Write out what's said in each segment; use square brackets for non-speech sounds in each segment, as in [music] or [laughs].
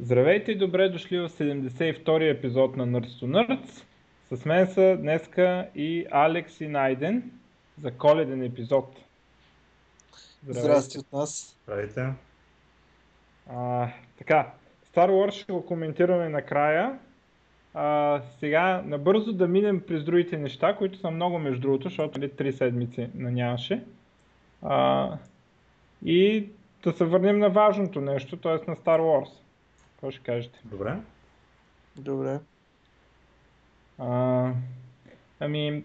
Здравейте и добре дошли в 72-и епизод на Nerds to Nerds. С мен са днеска и Алекс и Найден за коледен епизод. Здрасти от нас. Здравейте. А, така, Star Wars ще го коментираме накрая. А, сега набързо да минем през другите неща, които са много между другото, защото нали, три седмици на нямаше. А, и да се върнем на важното нещо, т.е. на Star Wars. Какво ще кажете? Добре. Добре. А, ами,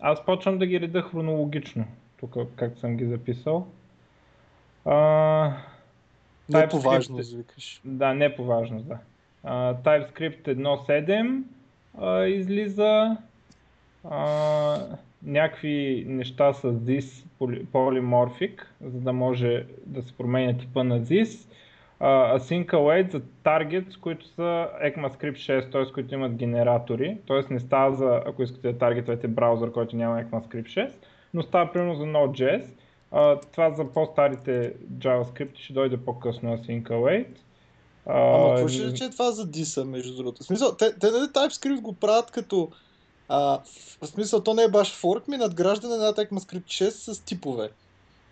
аз почвам да ги реда хронологично, тук както съм ги записал. А, Не TypeScript- по важно, извикаш. Да, не по важност, да. А, TypeScript 1.7 а, излиза. А, някакви неща с this polymorphic, за да може да се променя типа на this. Uh, Async Await за targets, които са ECMAScript 6, т.е. които имат генератори. Т.е. не става за, ако искате да таргетвате браузър, който няма ECMAScript 6, но става примерно за Node.js. Uh, това за по-старите JavaScript ще дойде по-късно Async Await. Ама А, какво ще рече това за диса, между другото? В смисъл, те, те нали TypeScript го правят като... А, в смисъл, то не е баш форк, ми надграждане на ECMAScript 6 с типове.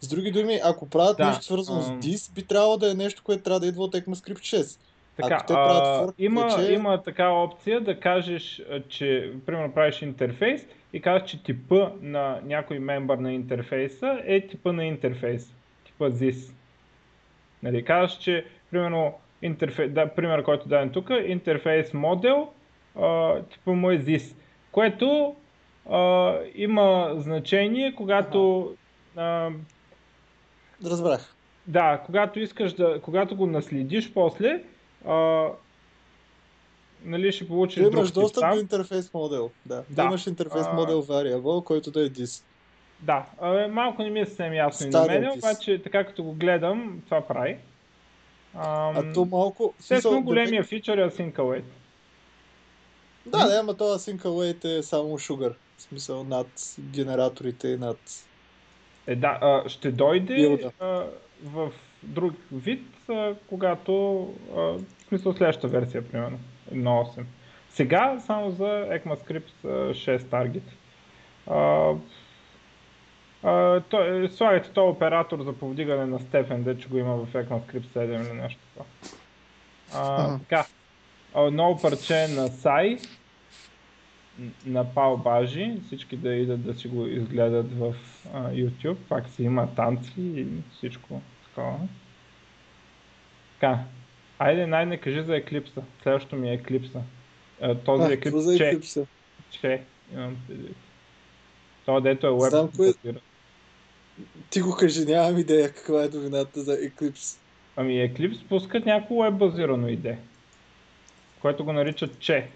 С други думи, ако правят Да, нещо свързано с dis, би трябвало да е нещо, което трябва да идва от ECMAScript 6. Така, Ако те правят а, форк, има, вече- има такава опция да кажеш, че примерно правиш интерфейс и казваш, че типа на някой мембър на интерфейса е типа на интерфейс, типа this. Нали, казваш, че примерно интерфейс, да, пример, който дадем тук, интерфейс модел, а, типа му е this, което а, има значение, когато а, Разбрах. да, когато искаш да, когато го наследиш после, а, нали ще получиш Ти имаш достъп там. до интерфейс модел. Да. Да. да. имаш интерфейс А. модел variable, който да е dis. Да, а, малко не ми е съвсем ясно и на Стария мен, обаче така като го гледам, това прави. Ам, А то малко... естествено големия фичър е Async Await. Да, да, ама това Async Await е само sugar. В смисъл над генераторите и над... Е, да, а, ще дойде а, в друг вид, а, когато, а, в смисъл следващата версия, примерно, 1.8. Сега само за ECMAScript а, 6 таргет. А, а, то, е, слагате този оператор за повдигане на степен, де че го има в ECMAScript 7 или нещо такова. А, така, ново парче на SAI, на Пал Бажи, всички да идат да си го изгледат в а, YouTube, пак си има танци и всичко такова. Така, айде най-не кажи за еклипса, следващото ми е еклипса. Този А, еклипс, за че, Eclipse? че, имам предвид. Това дето е веб Знам кое-. Ти го кажи, нямам идея каква е новината за Eclipse. Ами Eclipse пускат някакво веб базирано иде, което го наричат че.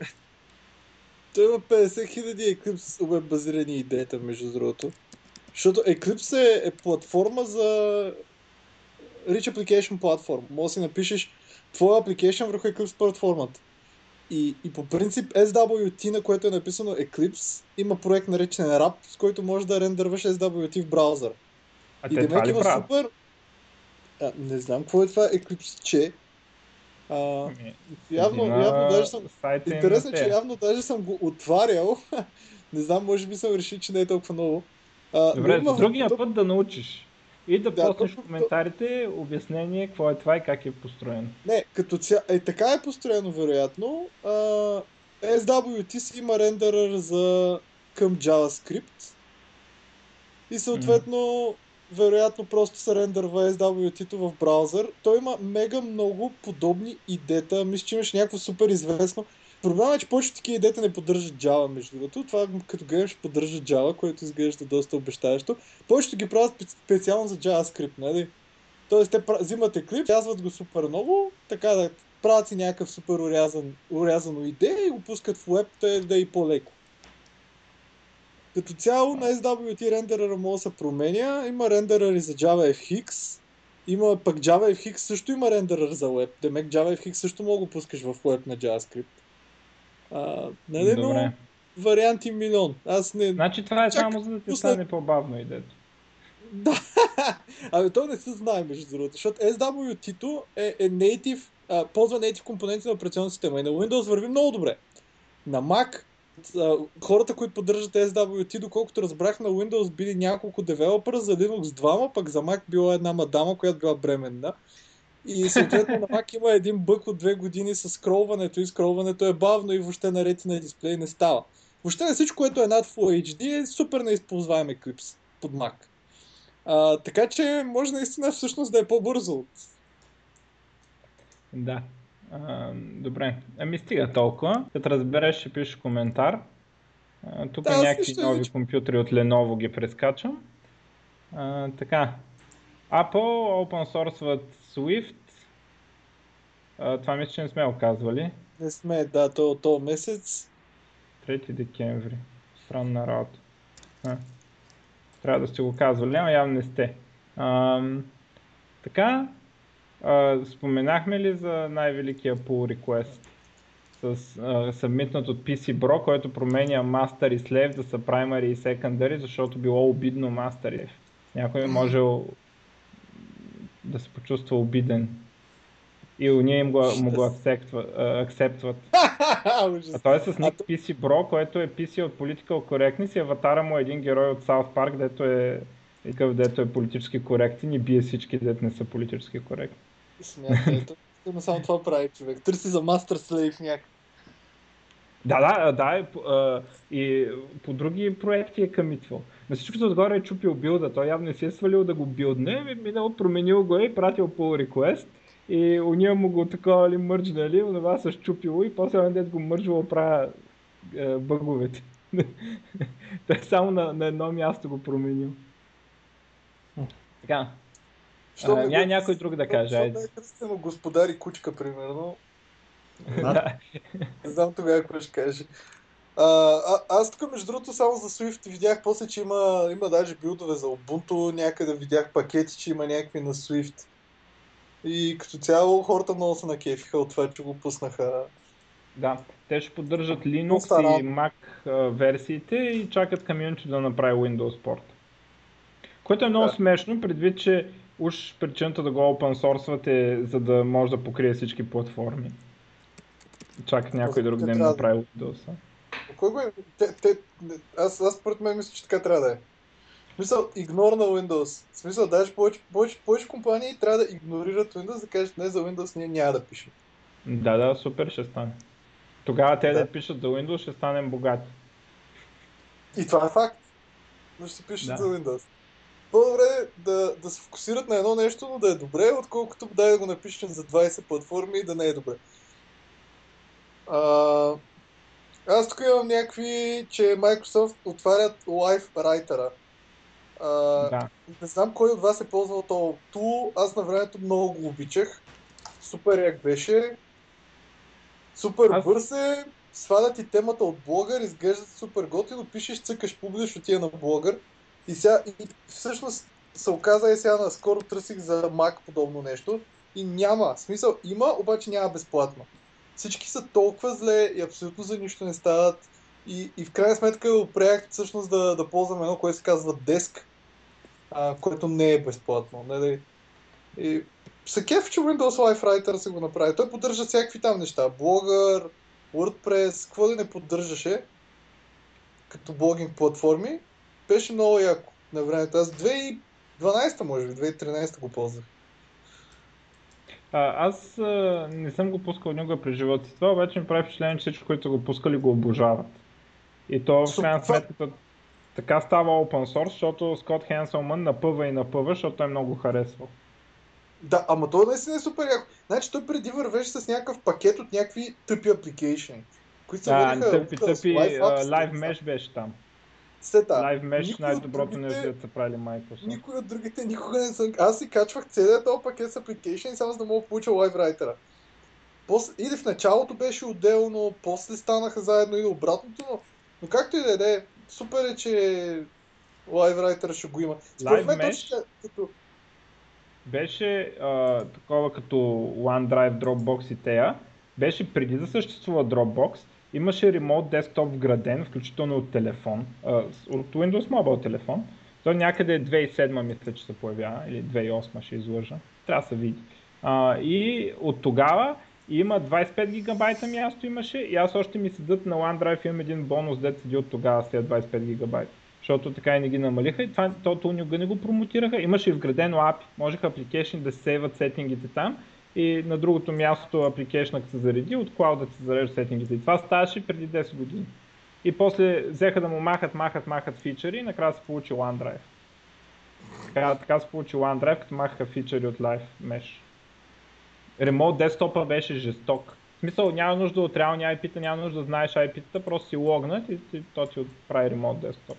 Той има 50 хиляди Eclipse веб базирани идеята, между другото. Защото Eclipse е, е платформа за Rich Application платформа. Може да си напишеш твоя application върху Eclipse платформата. И, и по принцип SWT, на което е написано Eclipse, има проект наречен RAP, с който може да рендърваш SWT в браузър. А И те това ли супер... А, не знам какво е това Eclipse, че... А, Ами, явно, на явно даже съм... Интересно, на че явно даже съм го отварял. [laughs] не знам, може би съм решил, че не е толкова много. А, Добре, има другия то- път да научиш. И да, Да, поснеш в коментарите обяснение какво е това и как е построено. Не, като ця... е, така е построено, вероятно. А, SWT си има рендерър за към JavaScript. И съответно, вероятно просто се рендърва SWT-то в браузър. Той има мега много подобни идета. Мисля, че имаше някакво супер известно. Проблемът е, че повечето такива идета не поддържат Java, между другото. Това като гледаш поддържа Java, което изглежда доста обещаващо. Повечето ги правят спе- специално за JavaScript, нали? Тоест, те взимат Eclipse, казват го супер много, така да правят си някакъв супер урязан, урязано идея и го пускат в да е, да е и по-леко. Като цяло на SWT рендерера може да се променя, има рендерери за JavaFX, има пък JavaFX също има рендерер за web, демек JavaFX също мога да пускаш в web на JavaScript. А, нали, но Добре. варианти милион. Аз не... Значи това е Чак, само за да ти пусна- стане по-бавно идето. Да. [laughs] Абе, то не се знае, между другото, защото SWT-то е, е native а, ползва native компоненти на операционната система и на Windows върви много добре. На Mac а, хората, които поддържат SWT, доколкото разбрах на Windows били няколко девелопера, за Linux двама, пък за Mac била една мадама, която била бременна. И съответно на Mac има един бък от две години с скролването и скролването е бавно и въобще на на дисплей не става. Въобще на всичко, което е над Full HD е супер неизползваем Eclipse под Mac. А, така че може наистина всъщност да е по-бързо. Да. А, добре. Ами стига толкова. Като разбереш, ще пишеш коментар. А, тук да, някакви нови виж. компютри от Lenovo ги прескачам. А, така. Apple open source Swift. А, това мисля, че не сме оказвали. Не сме, да, то, то месец. 3 декември. Странна работа. А. Трябва да сте го казвали, ама явно не сте. А, така, а, споменахме ли за най-великия pull request? С а, събмитнат от PC Bro, който променя master и slave да са primary и secondary, защото било обидно master и Някой може да се почувства обиден. И ние им го, му го акцептват. [laughs] а той е с ник PC Bro, който е PC от Political Correctness и аватара му е един герой от South Park, дето е, дето е политически коректен и бие всички, дето не са политически коректни. Смятайте, но само това прави човек. Търси за Master Slave някак. Да, да, да, и, и по други проекти е къмитвал. На всичкото отгоре е чупил билда, той явно не си е свалил да го билдне, минал, променил го е и пратил pull request и уния му го такова ли мърджнали, онова се щупило и после един дет го мържвало правя е, бъговете. [laughs] Той само на, на едно място го променил. Така. Що а, няма някой друг да каже. Айде. Не е господари кучка, примерно. не знам тогава какво ще каже. А, а, аз тук, между другото, само за Swift видях после, че има, има даже билдове за Ubuntu, някъде видях пакети, че има някакви на Swift. И като цяло хората много се накефиха от това, че го пуснаха. Да, те ще поддържат Linux и Mac версиите и чакат комьюнити да направи Windows Port. Което е много да. смешно, предвид, че уж причината да го open source е за да може да покрие всички платформи. Чакат някой друг да им направи Windows. Кой го е? Те, те, аз, аз според мен мисля, че така трябва да е смисъл, игнор на Windows. В смисъл, даже повече, повече, повече компании трябва да игнорират Windows, да кажат не за Windows ние няма да пишем. Да, да, супер ще стане. Тогава те да, да пишат за Windows, ще станем богати. И това е факт. Но ще пишат да. за Windows. По-добре да, да се фокусират на едно нещо, но да е добре, отколкото дай да го напишем за 20 платформи и да не е добре. А, аз тук имам някакви, че Microsoft отварят Live Writer-а да. Не знам кой от вас е ползвал този тул. Аз на времето много го обичах. Супер як беше. Супер Аз... бърз е. Свалят и темата от блогър, изглежда супер готино, пишеш, цъкаш, публиш, отия на блогър. И, сега, и всъщност се оказа и сега наскоро търсих за Mac подобно нещо. И няма. Смисъл има, обаче няма безплатно. Всички са толкова зле и абсолютно за нищо не стават. И, и в крайна сметка опрях всъщност да, да ползвам едно, което се казва Desk, а, което не е безплатно. Нали? И се кеф, че Windows Live Writer се го направи. Той поддържа всякакви там неща. Блогър, WordPress, какво да не поддържаше като блогинг платформи. Беше много яко на времето. Аз 2012 може би, 2013 го ползвах. А, аз а, не съм го пускал никога през живота си. Това обаче ми прави впечатление, че всички, които го пускали, го обожават. И то в крайна сметка така става open source, защото Скот Хенселман напъва и напъва, защото той много харесва. Да, ама то наистина е супер яко. Значи той преди вървеше с някакъв пакет от някакви тъпи апликейшни, които се върнаха... Тъпи, тъпи, Live Mesh беше там. Сета. Live Mesh най-доброто нещо, да са правили Microsoft. Никой от другите никога не съм... Аз си качвах целият този пакет с application само за да мога да получа LiveWriter. После, или в началото беше отделно, после станаха заедно и обратното, но, но както и да е, супер е, че LiveWriter ще го има. Според мен, Mesh като... беше а, такова като OneDrive, Dropbox и тея. Беше преди да съществува Dropbox. Имаше ремонт десктоп вграден, включително от телефон, от Windows Mobile телефон. Той някъде 2007 мисля, че се появява, или 2008 ще излъжа. Трябва да се види. И от тогава има 25 гигабайта място имаше и аз още ми седат на OneDrive имам един бонус, дет седи от тогава след 25 гигабайта. Защото така и не ги намалиха и това, то, то не го промотираха. Имаше и вградено API. Можеха application да се сейват сетингите там и на другото място application се зареди, от клауда да се зарежда сетингите. И това ставаше преди 10 години. И после взеха да му махат, махат, махат фичери и накрая се получи OneDrive. Така, така се получи OneDrive, като махаха фичери от Live Mesh. Ремонт десктопа беше жесток. В смисъл няма нужда от реални IP-та, няма нужда да знаеш IP-та, просто си логнат и, и то ти отправи ремонт десктоп.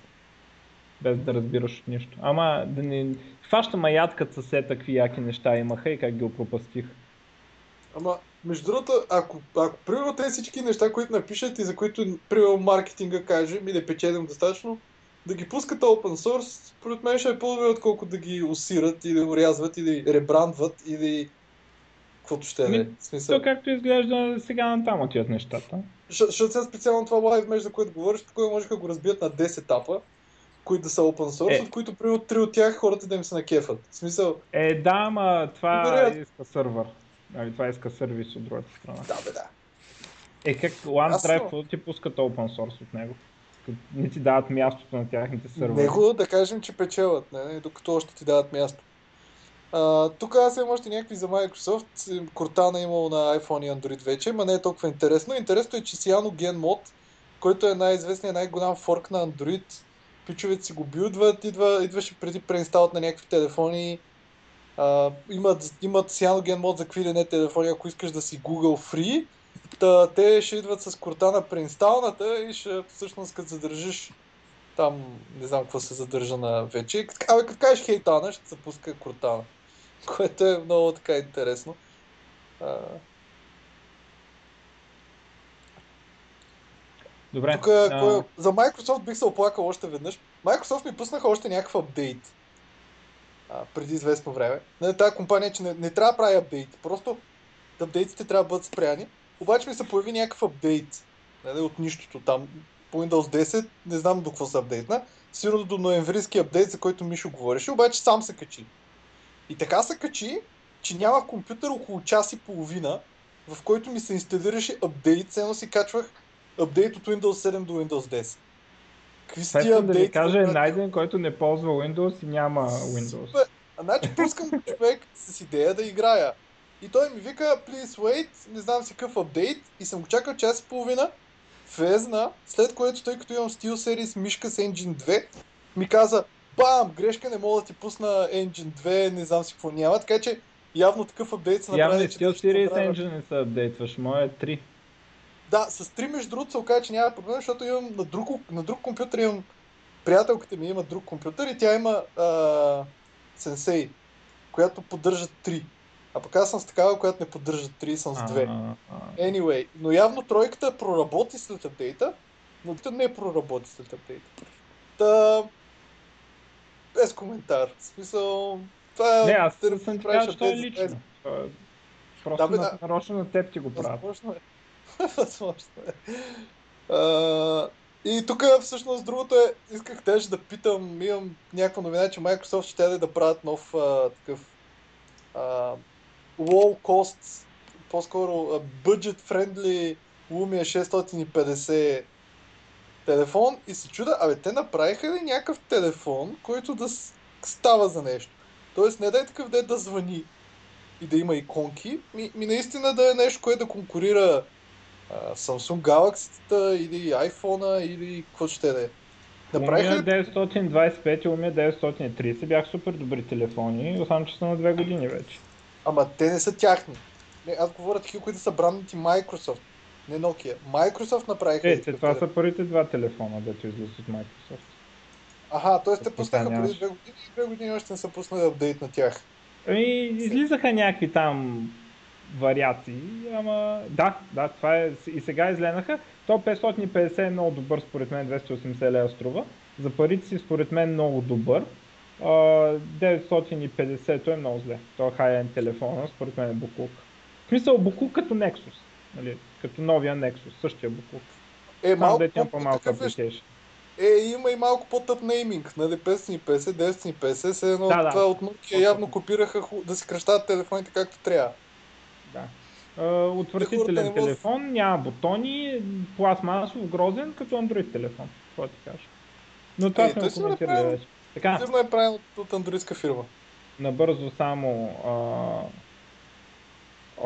Без да разбираш от нищо. Ама да не... Хваща маятка с все такви яки неща имаха и как ги опропастих. Ама, между другото, ако, ако примерно тези всички неща, които напишат и за които, примерно, маркетинга каже, ми не печелим достатъчно, да ги пускат open source, според мен ще е по-добре, отколкото да ги усират и да урязват и да ребрандват и да каквото ще е. Смисъл. То както изглежда сега на там отиват нещата. Защото сега специално това лайв между за което говориш, спокойно можеха да го разбият на 10 етапа, които да са open source, е. от които при от 3 от тях хората да им се накефат. В смисъл... Е, да, ама това Добре. иска сървър. Нали, това иска сервис от другата страна. Да, бе, да. Е, как OneDrive, какво ти пускат open source от него? Не ти дават мястото на тяхните сървъри. Него да кажем, че печелят, не? докато още ти дават място. Uh, тук аз имам още някакви за Microsoft. Cortana е имало на iPhone и Android вече, но не е толкова интересно. Интересно е, че Cyanogen Mod, който е най-известният, най-голям форк на Android, пичовете си го билдват, идва, идваше преди преинсталът на някакви телефони. Uh, имат, имат Cyanogen Mod за какви телефони, ако искаш да си Google Free. Та, те ще идват с Cortana преинсталната и ще всъщност като задържиш там, не знам какво се задържа на вече. Абе, като кажеш хейтана, ще се пуска Cortana което е много така интересно. А... Добре. Тук, а... кое... За Microsoft бих се оплакал още веднъж. Microsoft ми пуснаха още някакъв апдейт преди известно време. Не, тази компания, че не, не трябва да прави апдейт. Просто апдейтите трябва да бъдат спряни. Обаче ми се появи някакъв апдейт. Не, от нищото там. По Windows 10 не знам до какво се апдейтна. Сигурно до ноемврийски апдейт, за който Мишо говореше, обаче сам се качи. И така се качи, че нямах компютър около час и половина, в който ми се инсталираше апдейт, едно си качвах апдейт от Windows 7 до Windows 10. Какви са тия да ви кажа, е найден, който не ползва Windows и няма Windows. А значи пускам [laughs] човек с идея да играя. И той ми вика, please wait, не знам си какъв апдейт и съм го чакал час и половина. Влезна, след което тъй като имам SteelSeries мишка с Engine 2, ми каза, бам, грешка, не мога да ти пусна Engine 2, не знам си какво няма, така че явно такъв апдейт са направили. Явно Steel Series Engine не се апдейтваш, моя е 3. Да, с 3 между другото се оказа, че няма проблем, защото имам на друг, на друг компютър, имам приятелката ми има друг компютър и тя има а, Sensei, която поддържа 3. А пък аз съм с такава, която не поддържа 3, съм с 2. Anyway, но явно тройката проработи след апдейта, но не проработи след апдейта. Та, без коментар. В смисъл, това е... Не, аз съм казал, че е лично. Без... Просто да, бе, да. нарочно на теб ти го правят. Възможно е. [laughs] Възможно е. И тук всъщност другото е, исках теж да питам, имам някаква новина, че Microsoft ще да правят нов а, такъв а, low cost, по-скоро budget friendly Lumia 650 телефон и се чуда, абе те направиха ли някакъв телефон, който да става за нещо. Тоест не да е такъв да да звъни и да има иконки, ми, ми наистина да е нещо, което да конкурира а, Samsung Galaxy или iPhone или какво ще да е. Направиха... Lumia 925 и Lumia 930 бяха супер добри телефони, само че са на две години вече. Ама те не са тяхни. Не, аз говоря такива, които са бранднати Microsoft. Не Nokia. Microsoft направиха. Е, това телефон. са първите два телефона, дето излизат от Microsoft. Аха, т.е. те пуснаха преди две години и две години още не са пуснали апдейт на тях. Ами, излизаха някакви там вариации, ама да, да, това е и сега изленаха. То 550 е много добър, според мен 280 лева струва. За парите си според мен много добър. 950 е много зле. То е high-end телефона, според мен е буклук. В смисъл буклук като Nexus. Нали, като новия Nexus, същия буклук. Е, малко да е по-малко application. Е, има и малко по-тъп нейминг, нали, 550, 950, се едно да, това да. от Nokia явно копираха да си кръщават телефоните както трябва. Да. Uh, отвратителен телефон, няма бутони, пластмасов, грозен, като Android телефон. Това ти кажа. Но това е, сме коментирали вече. Така. Сигурно е правен от, от андроидска фирма. Набързо само а,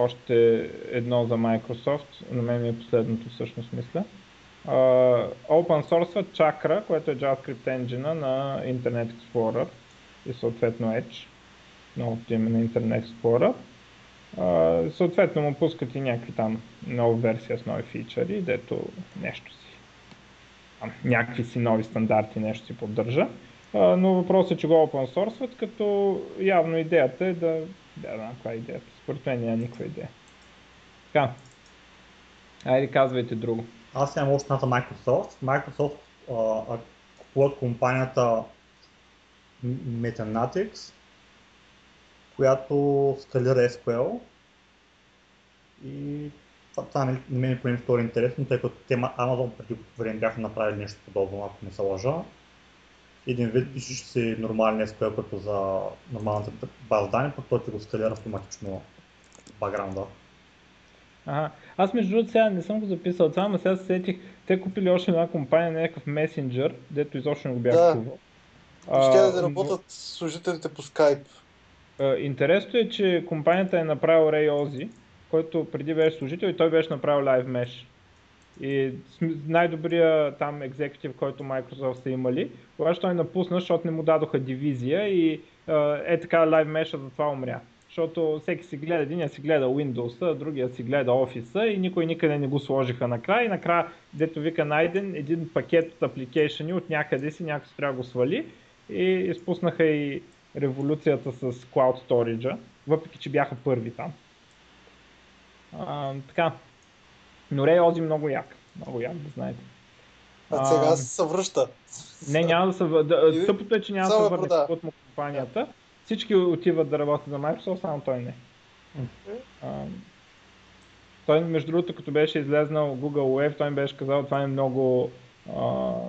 още едно за Microsoft. На мен ми е последното всъщност мисля. Uh, open source Chakra, което е JavaScript engine на Internet Explorer и съответно Edge. Много име на Internet Explorer. Uh, съответно му пускат и някакви там нова версия с нови фичъри, дето нещо си. Там, някакви си нови стандарти, нещо си поддържа. Uh, но въпросът е, че го open source като явно идеята е да... Да, да, каква е идеята? Според мен няма никаква идея. Така. Айде казвайте друго. Аз имам още едната Microsoft. Microsoft а, купуват компанията Metanatics, която скалира SQL и това, това на мен поне втори интересно, тъй като те Amazon преди време бяха направили нещо подобно, ако не се лъжа. Един вид пишеш си нормалния SQL като за нормалната база данни, пък той ти го скалира автоматично бакграунда. Ага. Аз между другото сега не съм го записал това, но сега се сетих, те купили още една компания, някакъв месенджер, дето изобщо не го бях да. Ще да работят служителите по Skype. Интересното е, че компанията е направил Ray Ozi, който преди беше служител и той беше направил Live Mesh. И най-добрия там екзекутив, който Microsoft са имали, обаче той напусна, защото не му дадоха дивизия и е така Live Mesh за това умря. Защото всеки си гледа, един си гледа Windows, другия си гледа Office и никой никъде не го сложиха накрая и накрая, дето вика найден, един пакет от апликейшени от някъде си, някой трябва да го свали. И изпуснаха и революцията с Cloud Storage, въпреки че бяха първи там. А, така. Но Ray Ozi много як. Много як, да знаете. А сега се връща. Не, няма да се връща. Тъпото е, че няма да се върне от компанията. Всички отиват да работят за Microsoft, само той не. А, той, между другото, като беше излезнал Google Wave, той ми беше казал, това е много,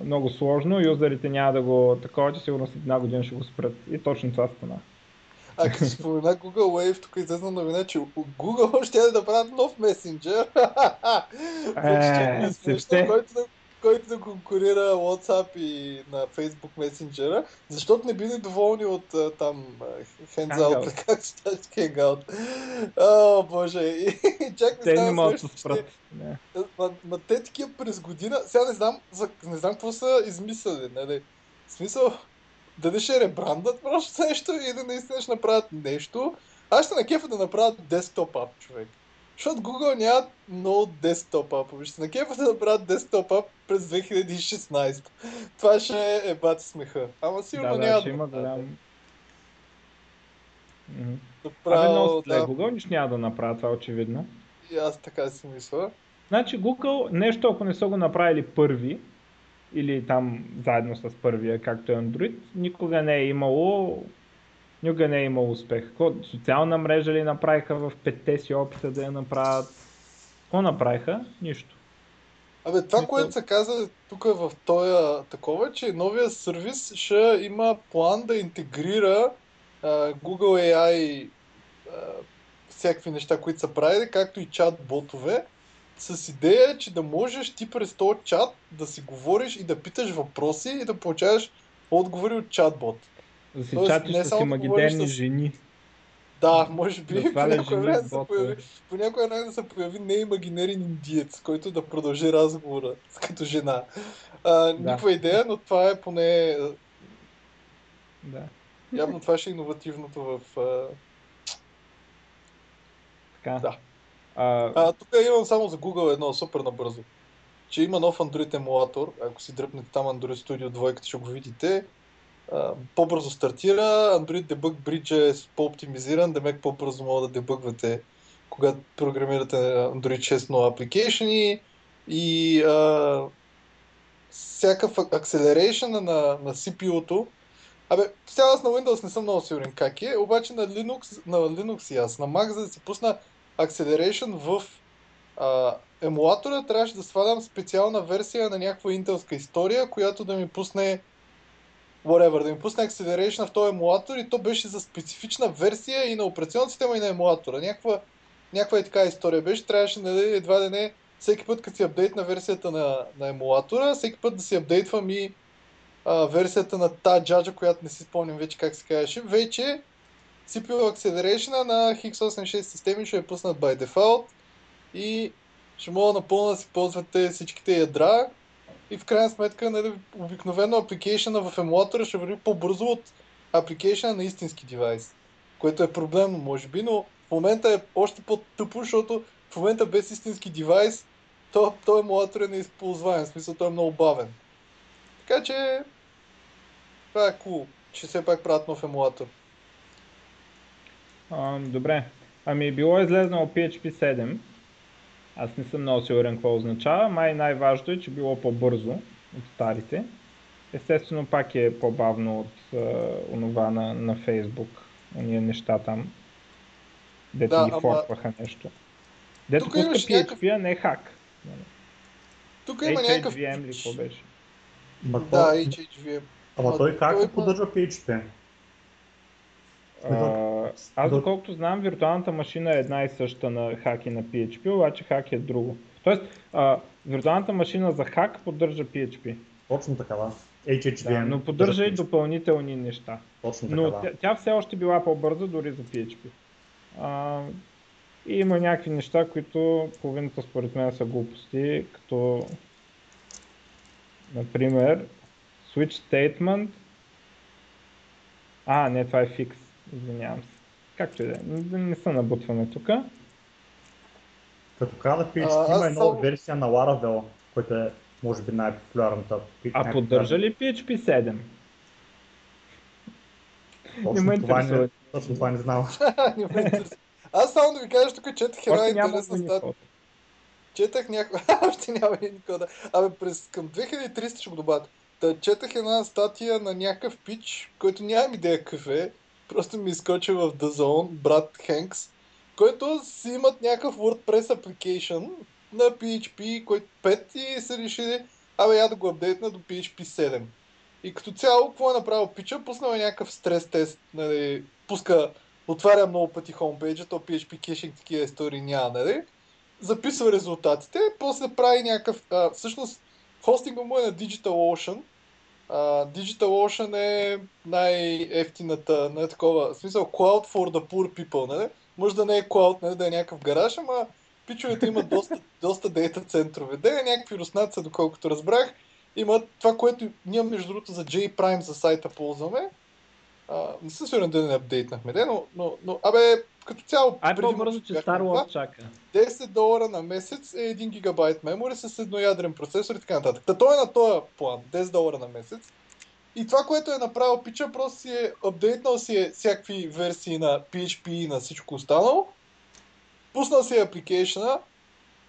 много сложно, юзерите няма да го такова, че сигурно след една година ще го спрат. И точно това стана. А като спомена Google Wave, тук излезна новина, че Google [laughs] ще да правят нов месенджер. [laughs] Е, се който да който да конкурира WhatsApp и на Facebook Messenger, защото не били доволни от там Hangout, как се казва Hangout. О, боже. И, [laughs] чак те не могат да спрат. На, те такива през година, сега не знам, за, не знам какво са измислили, нали? В смисъл, дали ще ребрандат просто нещо и да наистина ще направят нещо. Аз ще на кефа да направят десктоп ап, човек. Защото Google нямат много десктоп апове. Ще на кефа да направят десктоп ап през 2016. Това ще е бати смеха. Ама сигурно да, да, няма ще има голям... Направо, Абе, много да. Google нищо няма да направят, това очевидно. И аз така си мисля. Значи Google нещо, ако не са го направили първи, или там заедно с първия, както е Android, никога не е имало Никога не е имал успех. Какво, социална мрежа ли направиха в петте си опита да я направят? Какво направиха? Нищо. Абе, това, Нищо... което се каза тук в този такова, че новия сервис ще има план да интегрира а, Google AI а, всякакви неща, които са правили, както и чат-ботове, с идея, че да можеш ти през този чат да си говориш и да питаш въпроси и да получаваш отговори от чат-бот. Да си чатиш с жени. Да, може би да по някое време да се появи, по някое време да се появи неимагинерен индиец, който да продължи разговора като жена. А, да. Никаква идея, но това е поне... Да. Явно това ще е иновативното в... А... Така. Да. А... а, тук имам само за Google едно супер набързо. Че има нов Android емулатор. Ако си дръпнете там Android Studio 2, ще го видите по-бързо стартира, Android Debug Bridge е по-оптимизиран, да мек по-бързо мога да дебъгвате, когато програмирате Android 6 нова application и а, всякакъв acceleration на, на CPU-то. Абе, сега аз на Windows не съм много сигурен как е, обаче на Linux, на Linux и аз, на Mac, за да си пусна acceleration в а, емулатора, трябваше да свалям специална версия на някаква интелска история, която да ми пусне whatever, да ми пусне Acceleration в този емулатор и то беше за специфична версия и на операционната система и на емулатора. Някаква някаква е така история беше, трябваше нали, едва да не всеки път, като си апдейтна версията на, на емулатора, всеки път да си апдейтвам и а, версията на та джаджа, която не си спомням вече как се казваше. Вече CPU Acceleration на x86 системи ще е пуснат by default и ще мога напълно да си ползвате всичките ядра и в крайна сметка нали, обикновено апликейшена в емулатора ще върви по-бързо от апликейшена на истински девайс, което е проблемно може би, но в момента е още по-тъпо, защото в момента без истински девайс то, то емулатор е неизползваем, в смисъл той е много бавен. Така че това е cool, че все пак правят нов емулатор. А, добре. Ами било е излезнало PHP 7. Аз не съм много сигурен какво означава. Май най-важното е, че било по-бързо от старите. Естествено пак е по-бавно от uh, онова на, на Facebook. Уния неща там. Дето Да, ги ама- форкваха нещо. Дето Тук пуска имаш PHP, някакъв- а не хак. Тук има някакъв... HHVM ли какво беше? Ма Да, HHVM. Ама Ма той как той поддържа PHP? А, аз доколкото знам, виртуалната машина е една и съща на хак и на PHP, обаче хак е друго. Тоест, а, виртуалната машина за хак поддържа PHP, Точно така, да. HHVM. да, но поддържа и допълнителни неща. Точно така, Но тя, тя все още била по-бърза дори за PHP. А, и има някакви неща, които половината според мен са глупости, като например switch statement. А, не, това е fix. Извинявам се. Както и да е. Не, не се набутваме тук. Като каза PHP има една само- версия на Laravel, която е може би най-популярната. А поддържа ли PHP 7? Точно Не ме това интересува. Точно това не знам. [laughs] Не. Аз само да ви кажа, тук четах една интересна статия. Четах някаква... [laughs] Още няма и кода. Абе, през към 2300 ще го добавят. Та четах една статия на някакъв пич, който нямам идея какъв е. Просто ми изкочи в The Zone, брат Хенкс, който си имат някакъв WordPress application на PHP, който 5 и се решили, абе я да го апдейтна до PHP 7. И като цяло, какво е направил пича? Пуснал е някакъв стрес тест, нали, пуска, отваря много пъти хомпейджа, то PHP кешинг такива истории няма, нали? записва резултатите, после прави някакъв... А, всъщност, хостинга му е на DigitalOcean. А, DigitalOcean е най-ефтината, не е такова, в смисъл Cloud for the poor people, нали? Може да не е Cloud, нали, да е някакъв гараж, ама пичовете имат [laughs] доста, доста дейта центрове. Да е някакви руснаци, доколкото разбрах. Имат това, което ние между другото за JPrime за сайта ползваме. А, не съм сигурен да не апдейтнахме, де, но, но, но, абе, като цяло... Ай по-бързо, че Star чака. 10 долара на месец е 1 гигабайт мемори с едноядрен процесор и така нататък. Та той е на този план, 10 долара на месец. И това, което е направил Пича, просто си е апдейтнал си е всякакви версии на PHP и на всичко останало. Пуснал си е апликейшена,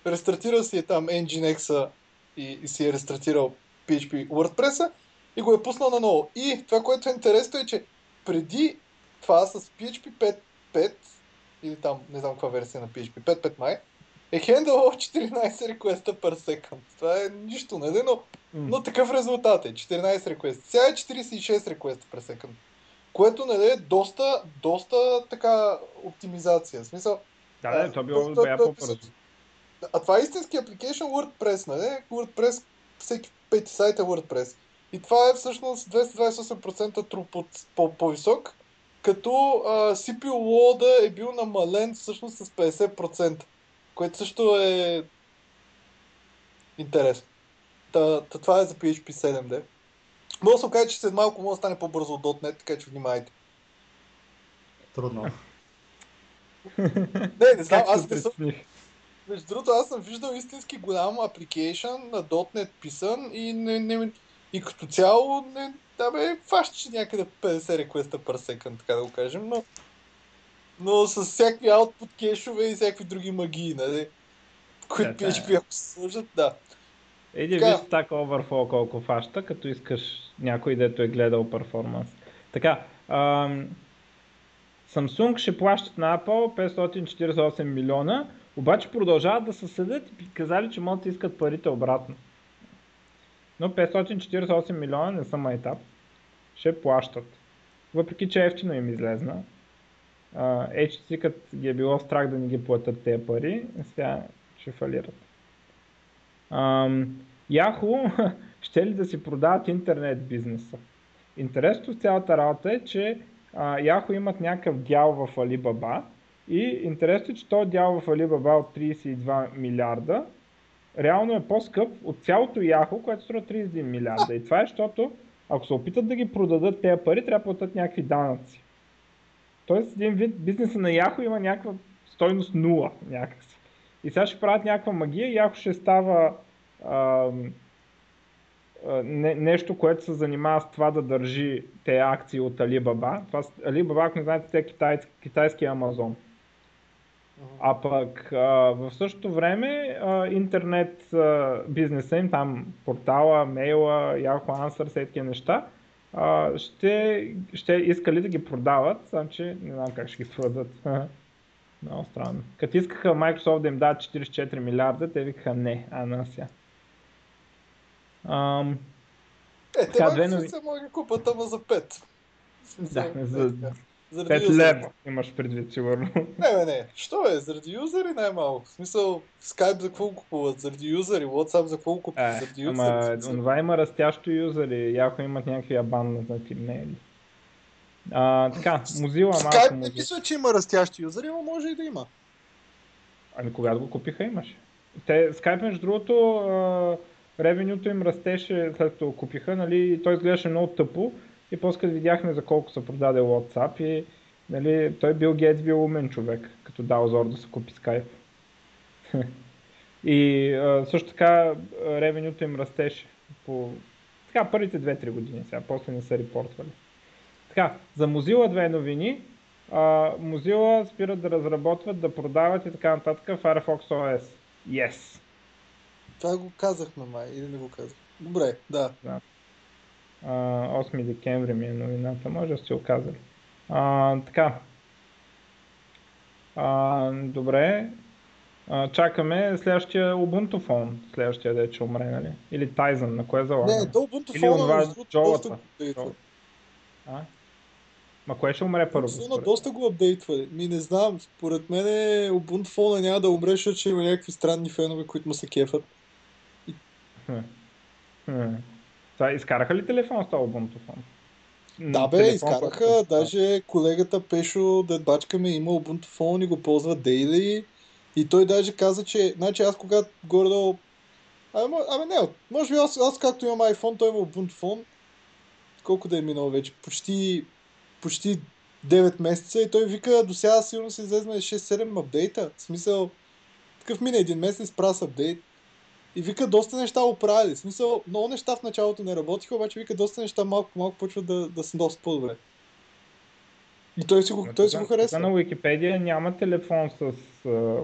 рестартирал си е там Nginx и, и си е рестартирал PHP WordPress и го е пуснал на ново. И това, което е интересно е, че преди това с PHP 5.5 или там, не знам каква версия на PHP, 5.5 май, е хендъл 14 реквеста per second. Това е нищо, нали? Но, но такъв резултат е. 14 реквеста. Сега е 46 реквеста per second. Което, нали, е доста, доста така оптимизация. В смисъл, Да, да, то било бая то- по-бързо. а това е истински application WordPress, нали? WordPress, всеки пети сайт е WordPress. И това е всъщност 228% throughput по- по-висок, като а, CPU load е бил намален всъщност с 50%, което също е интересно. Та, та това е за PHP 7D. Може да се окаже, че след малко може да стане по-бързо от .NET, така че внимайте. Трудно. [laughs] Не, не знам, аз не съм? Между другото, аз съм виждал истински голям апликейшън на .NET писан и, не, не, и като цяло не, да бе, фащаше някъде 50 реквеста per second, така да го кажем, но, но с всякакви output кешове и всякакви други магии, нали? Които Да. PHP ако се сложат, да. Еди Така. виж Stack Overflow колко фаща, като искаш някой, дето е гледал перформанс. Така, ам, Samsung ще плащат на Apple 548 милиона, обаче продължават да се съдят и казали, че могат да искат парите обратно. Но 548 милиона не са майтап. Ще плащат. Въпреки, че ефтино им излезна. HTC като ги е било страх да не ги платят тези пари, сега ще фалират. Yahoo [laughs] ще ли да си продават интернет бизнеса? Интересното в цялата работа е, че а, Yahoo имат някакъв дял в Alibaba и интересното е, че този дял в Alibaba от 32 милиарда реално е по-скъп от цялото Yahoo, което струва 31 милиарда. И това е, защото ако се опитат да ги продадат тези пари, трябва да платят някакви данъци. Тоест един вид бизнеса на Yahoo има някаква стойност нула някакси. И сега ще правят някаква магия и Yahoo ще става а, не, нещо, което се занимава с това да държи те акции от Alibaba. Това, Alibaba, ако не знаете, те е китай, китайски Амазон. А пък а, в същото време а, интернет а, бизнеса им, там портала, мейла, Yahoo Answers, такива неща, а, ще, ще искали да ги продават, само че не знам как ще ги продадат. [laughs] Много странно. Като искаха Microsoft да им дадат 44 милиарда, те викаха не, а на сега. Ам, Е, те две нови- се могат да купат, ама за 5. Да, за Заради 5 юзери. лева имаш предвид, сигурно. [laughs] Не, бе, не. Що е? Заради юзери най-малко. В смисъл, Skype за какво купуват? Заради юзери. WhatsApp за какво купуват? Е, Заради юзери. Ама онова има растящо юзери, яко имат някакви абанднати мейли. А, така, Mozilla малко Skype не Mozilla. мисля, че има растящи юзери, но може и да има. Ами когато го купиха имаше. Те, Skype между другото, ревенюто им растеше след като го купиха, нали, и той изглеждаше много тъпо. И после като видяхме за колко се продаде WhatsApp и нали, той бил Гейтс бил умен човек, като дал зор да се купи Skype. [laughs] и а, също така ревенюто им растеше по така, първите 2-3 години сега, после не са репортвали. Така, за Mozilla две новини. А, Mozilla спират да разработват, да продават и така нататък Firefox OS. Yes! Това го казахме май, или не го казах. Добре, да. А, 8 декември ми е новината, може да сте оказали. А, така. А, добре. А, чакаме следващия Ubuntu фон, следващия да е, че умре, нали? Или Tizen, на кое залагаме? Не, то Ubuntu другото, Джолата. доста апдейтва. А? Ма кое ще умре първо? Според? доста го апдейтва. Ми не знам, според мен Ubuntu фона няма да умре, защото ще има някакви странни фенове, които му се кефат. Хм. Хм. Това изкараха ли телефон с този Ubuntu Да бе, телефон, изкараха, който- даже колегата Пешо, дед бачка ми, има Ubuntu фон и го ползва дейли. И той даже каза, че, значи аз когато горе-долу, абе, не, може би аз, аз както имам iPhone, той има Ubuntu фон, колко да е минало вече, почти, почти 9 месеца и той вика, до сега сигурно се излезна 6-7 апдейта, в смисъл, такъв мине един месец, прас апдейт. И вика, доста неща оправили. В смисъл, много неща в началото не работиха, обаче вика, доста неща малко малко почват да, да са доста по-добре. И той си го, Ма той си го харесва. На Wikipedia няма телефон с uh,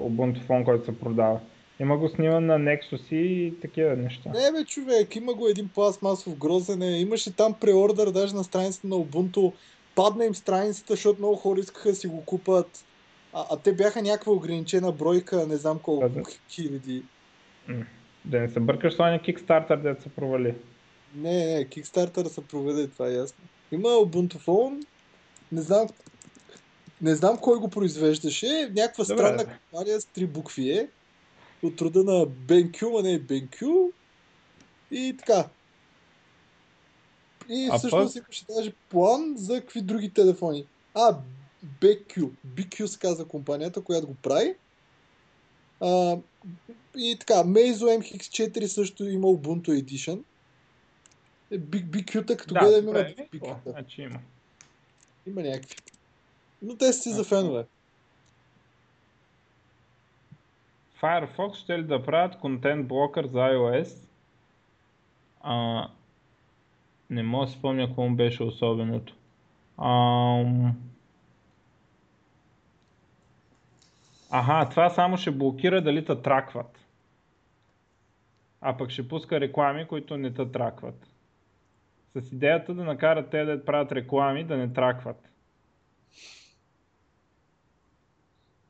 Ubuntu фон, който се продава. Има го сниман на Nexus и такива неща. Не бе, човек, има го един пластмасов грозене, имаше там преордър даже на страницата на Ubuntu. Падна им страницата, защото много хора искаха да си го купат. А, а те бяха някаква ограничена бройка, не знам колко Да, да. хиляди. М. Да не се бъркаш с този Kickstarter, да се провали. Не, не, Kickstarter се проведе, това е ясно. Има Ubuntu Phone, не знам, не знам кой го произвеждаше, някаква Добре, странна компания с три букви е, от рода на BenQ, а не BenQ, и така. И А всъщност имаше даже план за какви други телефони. А, BQ, BQ се казва компанията, която го прави. А, и така, Meizu MX4 също има Ubuntu Edition. Е, Big BQ-та, като гледам има добре, Big о, BQ-та. Значи има. Има някакви. Но те са си за фенове. Firefox ще ли да правят контент блокър за iOS? А, не мога да спомня какво му беше особеното. Ам... Аха, това само ще блокира дали те тракват. А пък ще пуска реклами, които не те тракват. С идеята да накарат те да правят реклами, да не тракват.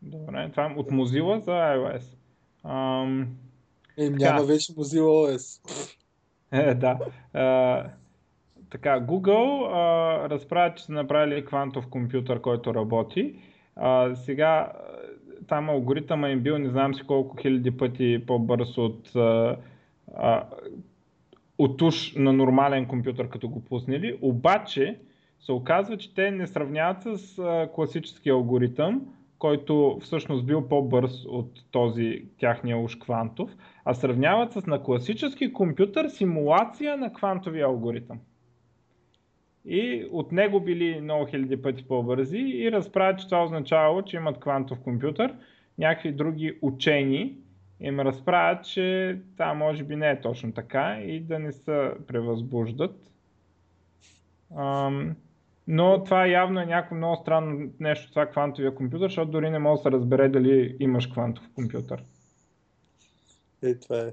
Добре, това е от Mozilla за iOS. Ам, Е, Така. няма вече Mozilla OS. е, да. А, така, Google а, разправя, че са направили квантов компютър, който работи А, сега там алгоритъма им бил не знам си колко хиляди пъти по-бърз от, а, от уж на нормален компютър, като го пуснали, обаче се оказва, че те не сравняват с а, класически алгоритъм, който всъщност бил по-бърз от този тяхния уж квантов, а сравняват с на класически компютър симулация на квантовия алгоритъм. И от него били много хиляди пъти по-бързи и разправят, че това означавало, че имат квантов компютър. Някакви други учени им разправят, че това може би не е точно така и да не се превъзбуждат. Ам, но това явно е някакво много странно нещо, това квантовия компютър, защото дори не може да се разбере дали имаш квантов компютър. Е, това е.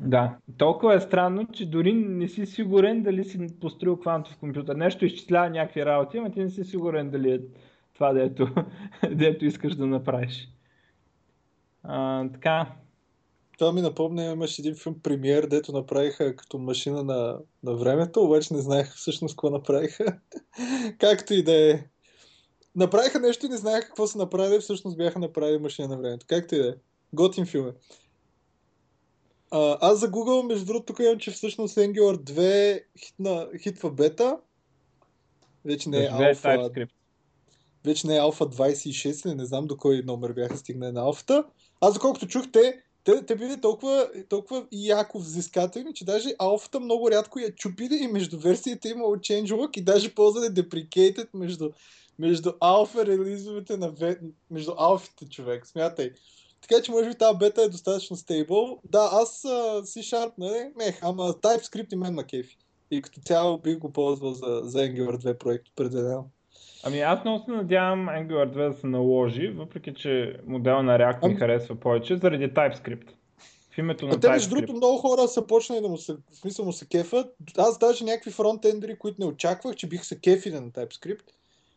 Да, толкова е странно, че дори не си сигурен дали си построил квантов компютър. Нещо изчислява някакви работи, но ти не си сигурен дали е това, дето, [laughs] дето искаш да направиш. А, така. Това ми напомня, имаше един филм премиер, дето направиха като машина на, на времето, обаче не знаеха всъщност какво направиха. [laughs] Както и да е. Направиха нещо и не знаеха какво са направили, всъщност бяха направили машина на времето. Както и да е. Готин филм е. А, аз за Google, между другото, тук имам, че всъщност Angular 2 хитна, хитва бета. Вече не е алфа. Вече не е алфа 26, не знам до кой номер бяха стигнали на алфата. Аз доколкото чух, те, те, те били толкова, толкова яко взискателни, че даже алфата много рядко я чупили и между версиите имало changelog и даже ползвали deprecated между, между алфа релизовете на между алфите човек. Смятай. Така че може би тази бета е достатъчно стейбъл. Да, аз uh, C-Sharp, нали, мех, ама TypeScript и мен ма кефи. И като цяло бих го ползвал за, за Angular 2 проект определено. Ами аз много се надявам Angular 2 да се наложи, въпреки че модел на React ми ами... харесва повече, заради TypeScript. В името на а те, между другото, много хора са почнали да му се, в смисъл му се кефат. Аз даже някакви фронтендери, които не очаквах, че бих се кефили на TypeScript,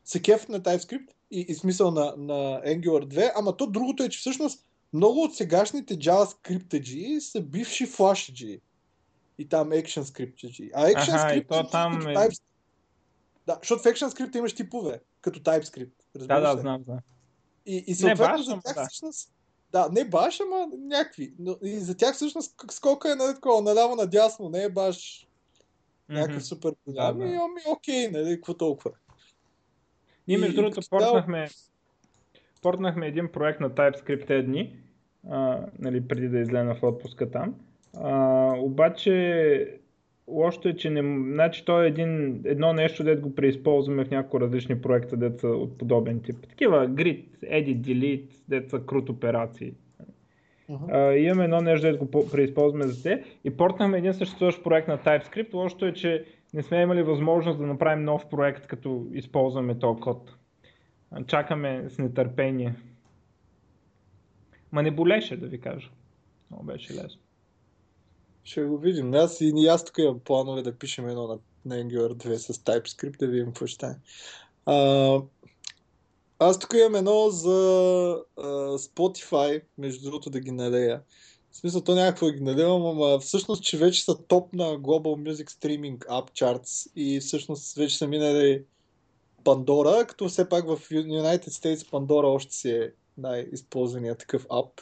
се кефят на TypeScript и, и смисъл на, на Angular 2, ама то другото е, че всъщност много от сегашните JavaScript са бивши Flash И там ActionScript А ActionScript и то там е... TypeScript. Да, защото в ActionScript имаш типове, като TypeScript. Да, да, знам, знам. И, и съответно не за тях да. всъщност... Да, не баш, ама някакви. Но, и за тях всъщност скока е нали, такова, наляво надясно, не е баш mm-hmm. някакъв супер голям. Да, да. Ами, окей, нали, какво толкова. Ние между другото портнахме, портнахме един проект на TypeScript тези дни, а, нали, преди да излезе в отпуска там. А, обаче лошото е, че не, значи то е един, едно нещо, дето го преизползваме в някои различни проекта, деца от подобен тип. Такива grid, edit, delete, деца крут операции. Uh-huh. Uh, имаме едно нещо, дето го преизползваме за те и портнахме един съществуващ проект на TypeScript. Лошото е, че не сме имали възможност да направим нов проект, като използваме този код. Чакаме с нетърпение. Ма не болеше, да ви кажа. Много беше лесно. Ще го видим. Аз и аз тук имам планове да пишем едно на, на Angular 2 с TypeScript, да видим какво ще аз тук имам едно за а, Spotify, между другото да ги налея. В смисъл, то някакво ги наливам, ама всъщност, че вече са топ на Global Music Streaming App Charts и всъщност вече са минали Pandora, като все пак в United States Pandora още си е най-използвания такъв ап.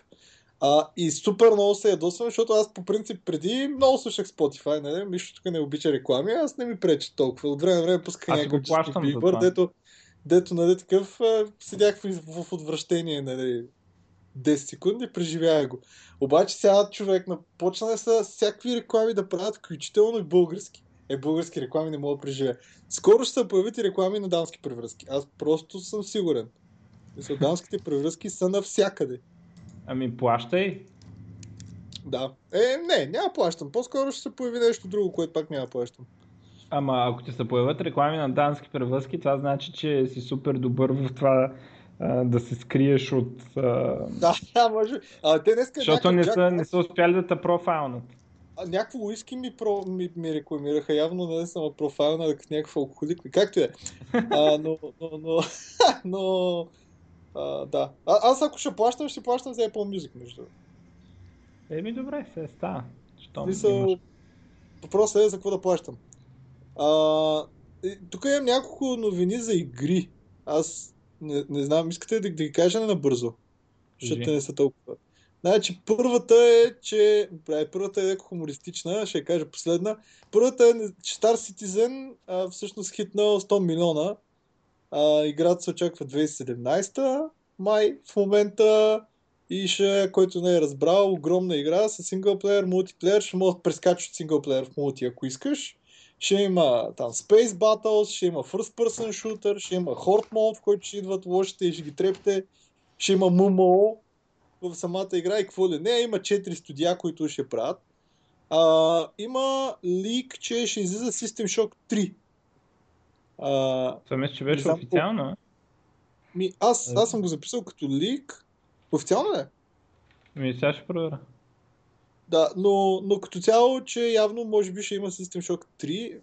А, и супер много се ядосвам, защото аз по принцип преди много слушах Spotify, нали? Мишо тук не обича реклами, аз не ми пречи толкова. От време на време пусках някакъв Justin Bieber, дето, дето нали, такъв седях в, в отвращение, нали, 10 секунди, преживяя го. Обаче сега човек почна са всякакви реклами да правят, включително и български. Е, български реклами не мога да преживея. Скоро ще се появят и реклами на дамски превръзки. Аз просто съм сигурен. Дамските превръзки са навсякъде. Ами плащай. Да. Е, не, няма плащам. По-скоро ще се появи нещо друго, което пак няма плащам. Ама ако ти се появят реклами на дански превръзки, това значи, че си супер добър в това а, да се скриеш от... А... Да, да, [laughs] може. А, те днеска Защото не са, не са успяли да те профайлнат. А, някакво уиски ми, про, ми, ми рекламираха, явно не съм профайлна като някакъв алкохолик, както е. А, но, но, но, [laughs] но а, да. А, аз ако ще плащам, ще плащам за Apple Music, между Еми добре, се става. Смисъл, въпросът е за какво да плащам. А, тук имам няколко новини за игри. Аз Не, не знам, искате да, да ги кажа набързо? Защото не са толкова. Значи, първата е, че... Бре, първата е леко хумористична, ще я кажа последна. Първата е, че Star Citizen а, всъщност хитнал 100 милиона. А, играта се очаква 2017 май в момента и ще, който не е разбрал, огромна игра с синглплеер, мултиплеер, ще могат да прескачат синглплеер в мулти, ако искаш. Ще има там Space Battles, ще има First Person Shooter, ще има Horde Mode, в който ще идват лошите и ще ги трепте. Ще има MMO в самата игра и какво ли не. Има 4 студия, които ще правят. А, има лик, че ще излиза System Shock 3. А, Това мисля, че беше знам официално. а? ми, аз, аз съм го записал като лик. Официално ли? е? Ми сега ще проверя. Да, но, но като цяло, че явно може би ще има System Shock 3.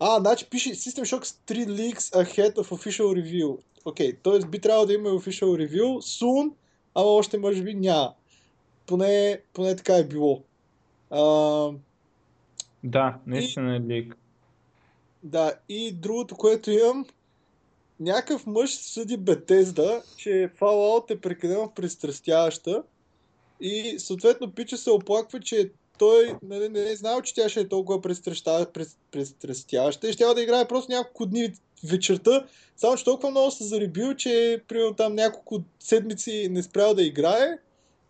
А, значи пише System Shock 3 leaks ahead of official review. Окей, okay, т.е. би трябвало да има official review soon, ама още може би няма. Поне, поне така е било. А, Да, наистина е лик. да, и другото, което имам, някакъв мъж съди Бетезда, че Fallout е прекалено пристрастяваща и съответно Пича се оплаква, че той нали, не е знал, че тя ще е толкова пристрастяваща и ще да играе просто няколко дни вечерта, само че толкова много се заребил, че примерно там няколко седмици не спрял да играе,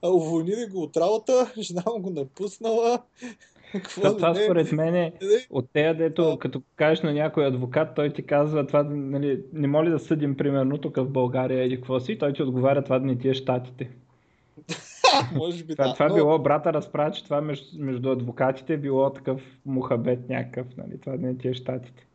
а уволнили го от работа, [laughs] жена му го напуснала. [laughs] Какво Това, не. според мен е Нали? от тея, дето Да. като кажеш на някой адвокат, той ти казва това, нали, не моли да съдим примерно тук в България или какво си, той ти отговаря това да не ти е щатите. [laughs] Може би Това, да. това но- било, брата разправя, че това между, между адвокатите е било такъв мухабет някакъв, нали, това не ти е щатите.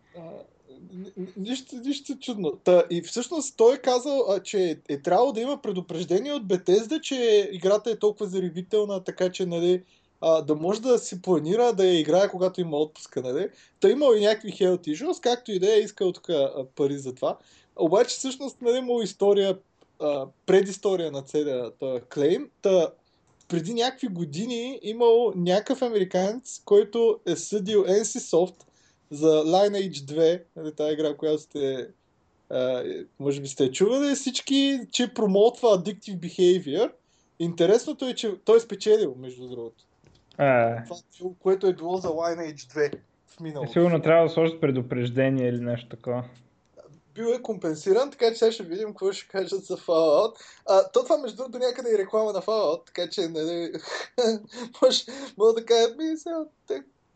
Нищо, нищо чудно. Та, и всъщност той е казал, че е трябвало да има предупреждение от Bethesda, че играта е толкова заребителна, така че нали, а, да може да си планира да я играе, когато има отпуска. Нали. Та имал и някакви health issues, както и да е искал тук пари за това. Обаче всъщност нали, имало история, а, предистория на целия клейм. Та, преди някакви години имал някакъв американец, който е съдил NCSoft за Lineage 2, нали, тази игра, която сте, а, може би сте чували всички, че промотва Addictive Behavior. Интересното е, че той е спечелил, между другото. А, Това, което е било за Lineage 2 в миналото. сигурно трябва да сложат предупреждение или нещо такова. Бил е компенсиран, така че сега ще видим какво ще кажат за Fallout. А, то това между другото някъде е реклама на Fallout, така че нали, [laughs] може, мога да кажат, ми сега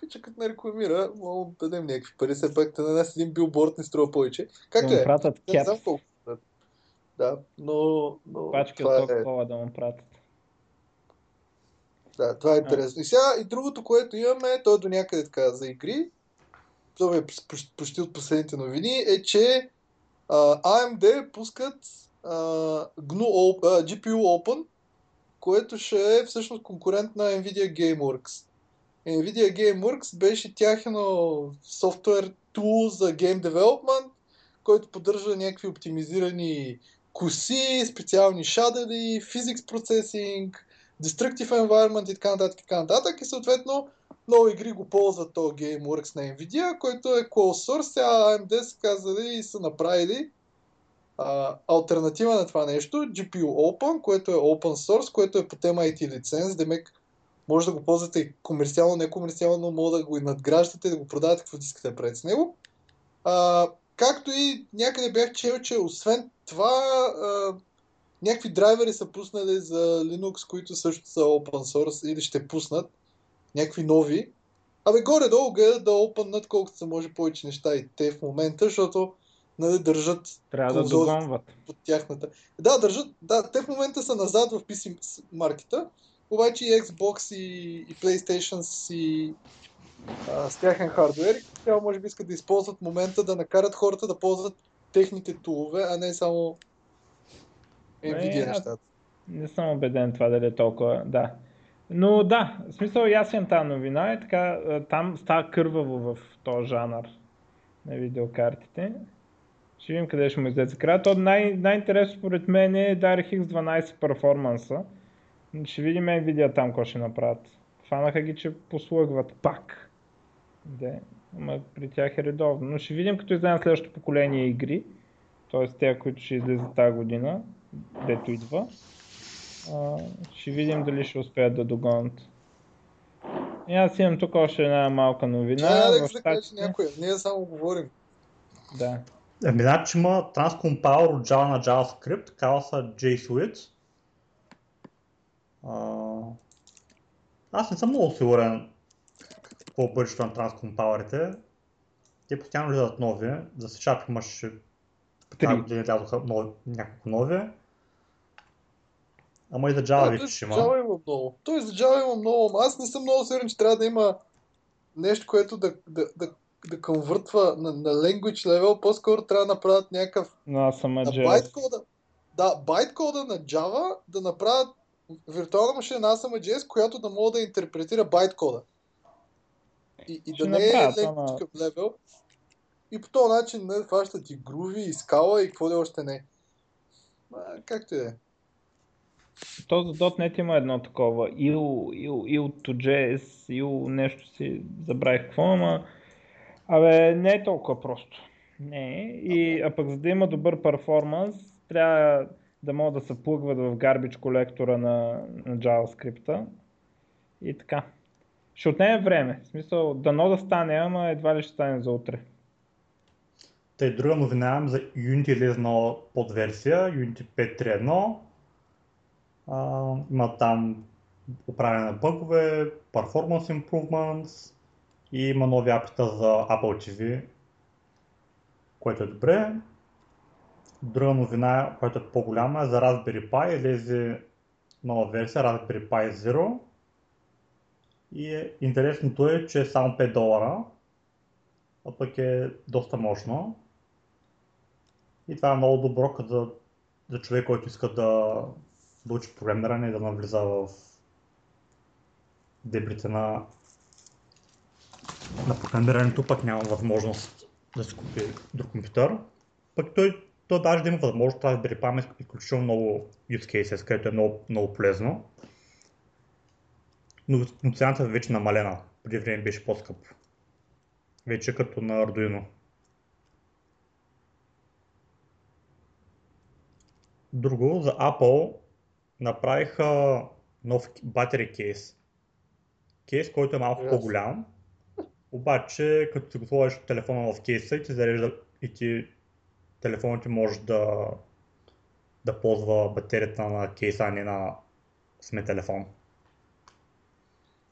пича като не рекламира, мога да дадем някакви пари, все пак на нас един билборд не струва повече. Да Както е, пратят не знам колко. Да, но, но пачки това е, Coca-Cola да му пратят. да, това е интересно. И сега и другото, което имаме, то е до някъде така за игри, това е почти, от последните новини, е, че а, AMD пускат а, GNU а, GPU Open, което ще е всъщност конкурент на NVIDIA GameWorks. NVIDIA GameWorks беше тяхно софтуер тул за Game Development, който поддържа някакви оптимизирани коси, специални шадели, Physics Processing, Destructive Environment и така нататък, така нататък. И съответно много игри го ползват то GameWorks на Nvidia, който е closed source. Сега AMD са казали и са направили а, альтернатива на това нещо, GPU Open, което е open source, което е по тема IT лиценз, демек може да го ползвате комерциално, некомерциално, може да го и надграждате, да го продавате, каквото искате да правите с него. А, както и някъде бях чел, че освен това а, някакви драйвери са пуснали за Linux, които също са open source или ще пуснат някакви нови. Абе, горе-долу гледат да опъннат колкото се може повече неща и те в момента, защото нали, държат Трябва да догонват. под тяхната. Да, държат, да, те в момента са назад в PC маркета, обаче и Xbox и, и PlayStation си а, с тяхен хардвер и тя може би искат да използват момента да накарат хората да ползват техните тулове, а не само Nvidia Е, нещата. Не съм убеден това дали е толкова, да. Но да, в смисъл ясен тази новина е така, там става кърваво в този жанр на видеокартите. Ще видим къде ще му излезе края. То най- най-интересно според мен е DirectX 12 перформанса. Ще видим Nvidia там какво ще направят. Фанаха ги, че послъгват пак. Де, ама при тях е редовно. Но ще видим като излезе следващото поколение игри, т.е. те, които ще излизат тази година, дето идва. А, ще видим дали ще успеят да догонят. И аз имам тук още една малка новина. В Алекс, да кажеш Щатите- някоя. Ние само говорим. Да. Ами, значи има Transcompile от Java на JavaScript, казва се JSuite. А, Аз не съм много сигурен какво е бъдещето на транскомпайлерите. Те постоянно влизат нови. За C имаше тази година излязоха нови, няколко нови. Ама и за Java Да, ще за има. Java има много. Той за Java има много, ама аз не съм много сигурен, че трябва да има нещо, което да, да, да, да конвъртва на, на language level. По-скоро трябва да направят някакъв съм на байткода. Да, байткода на Java да направят виртуална машина на ASM.js, която да може да интерпретира байткода. И, и да не е ама- към level. И по този начин не хващат и груви, и скала, и какво ли още не. Ма, както и да е. То за .NET има едно такова il, il, il2js, il нещо си забравих какво, ама абе не е толкова просто. Не е. И, а пък за да има добър перформанс, трябва да могат да се плъгват в garbage колектора на, на JavaScript. И така. Ще отнеме време. В смисъл, дано да стане, ама едва ли ще стане за утре. Тъй друга новина за Unity излезна подверсия, Unity 5.3.1. А, има там управяне на бъгове, performance improvements и има нови апита за Apple TV, което е добре. Друга новина, която е по-голяма е за Raspberry Pi. Излезе нова версия Raspberry Pi Zero. И е, интересното е, че е само 5 долара, а пък е доста мощно. И това е много добро за, за човек, който иска да, да учи програмиране и да навлиза в дебрите на, на програмирането, пък няма възможност да си купи друг компютър. Пък той, той даже да има възможност да Pi има изключително много use cases, където е много, много полезно. Но, но цената е вече намалена. Преди време беше по-скъп. Вече като на Arduino. Друго, за Apple направиха нов батери кейс. Кейс, който е малко Yes. по-голям. Обаче, като си го сложиш телефона в кейса и ти зарежда и ти телефонът ти може да, да ползва батерията на кейса, а не на самия телефон.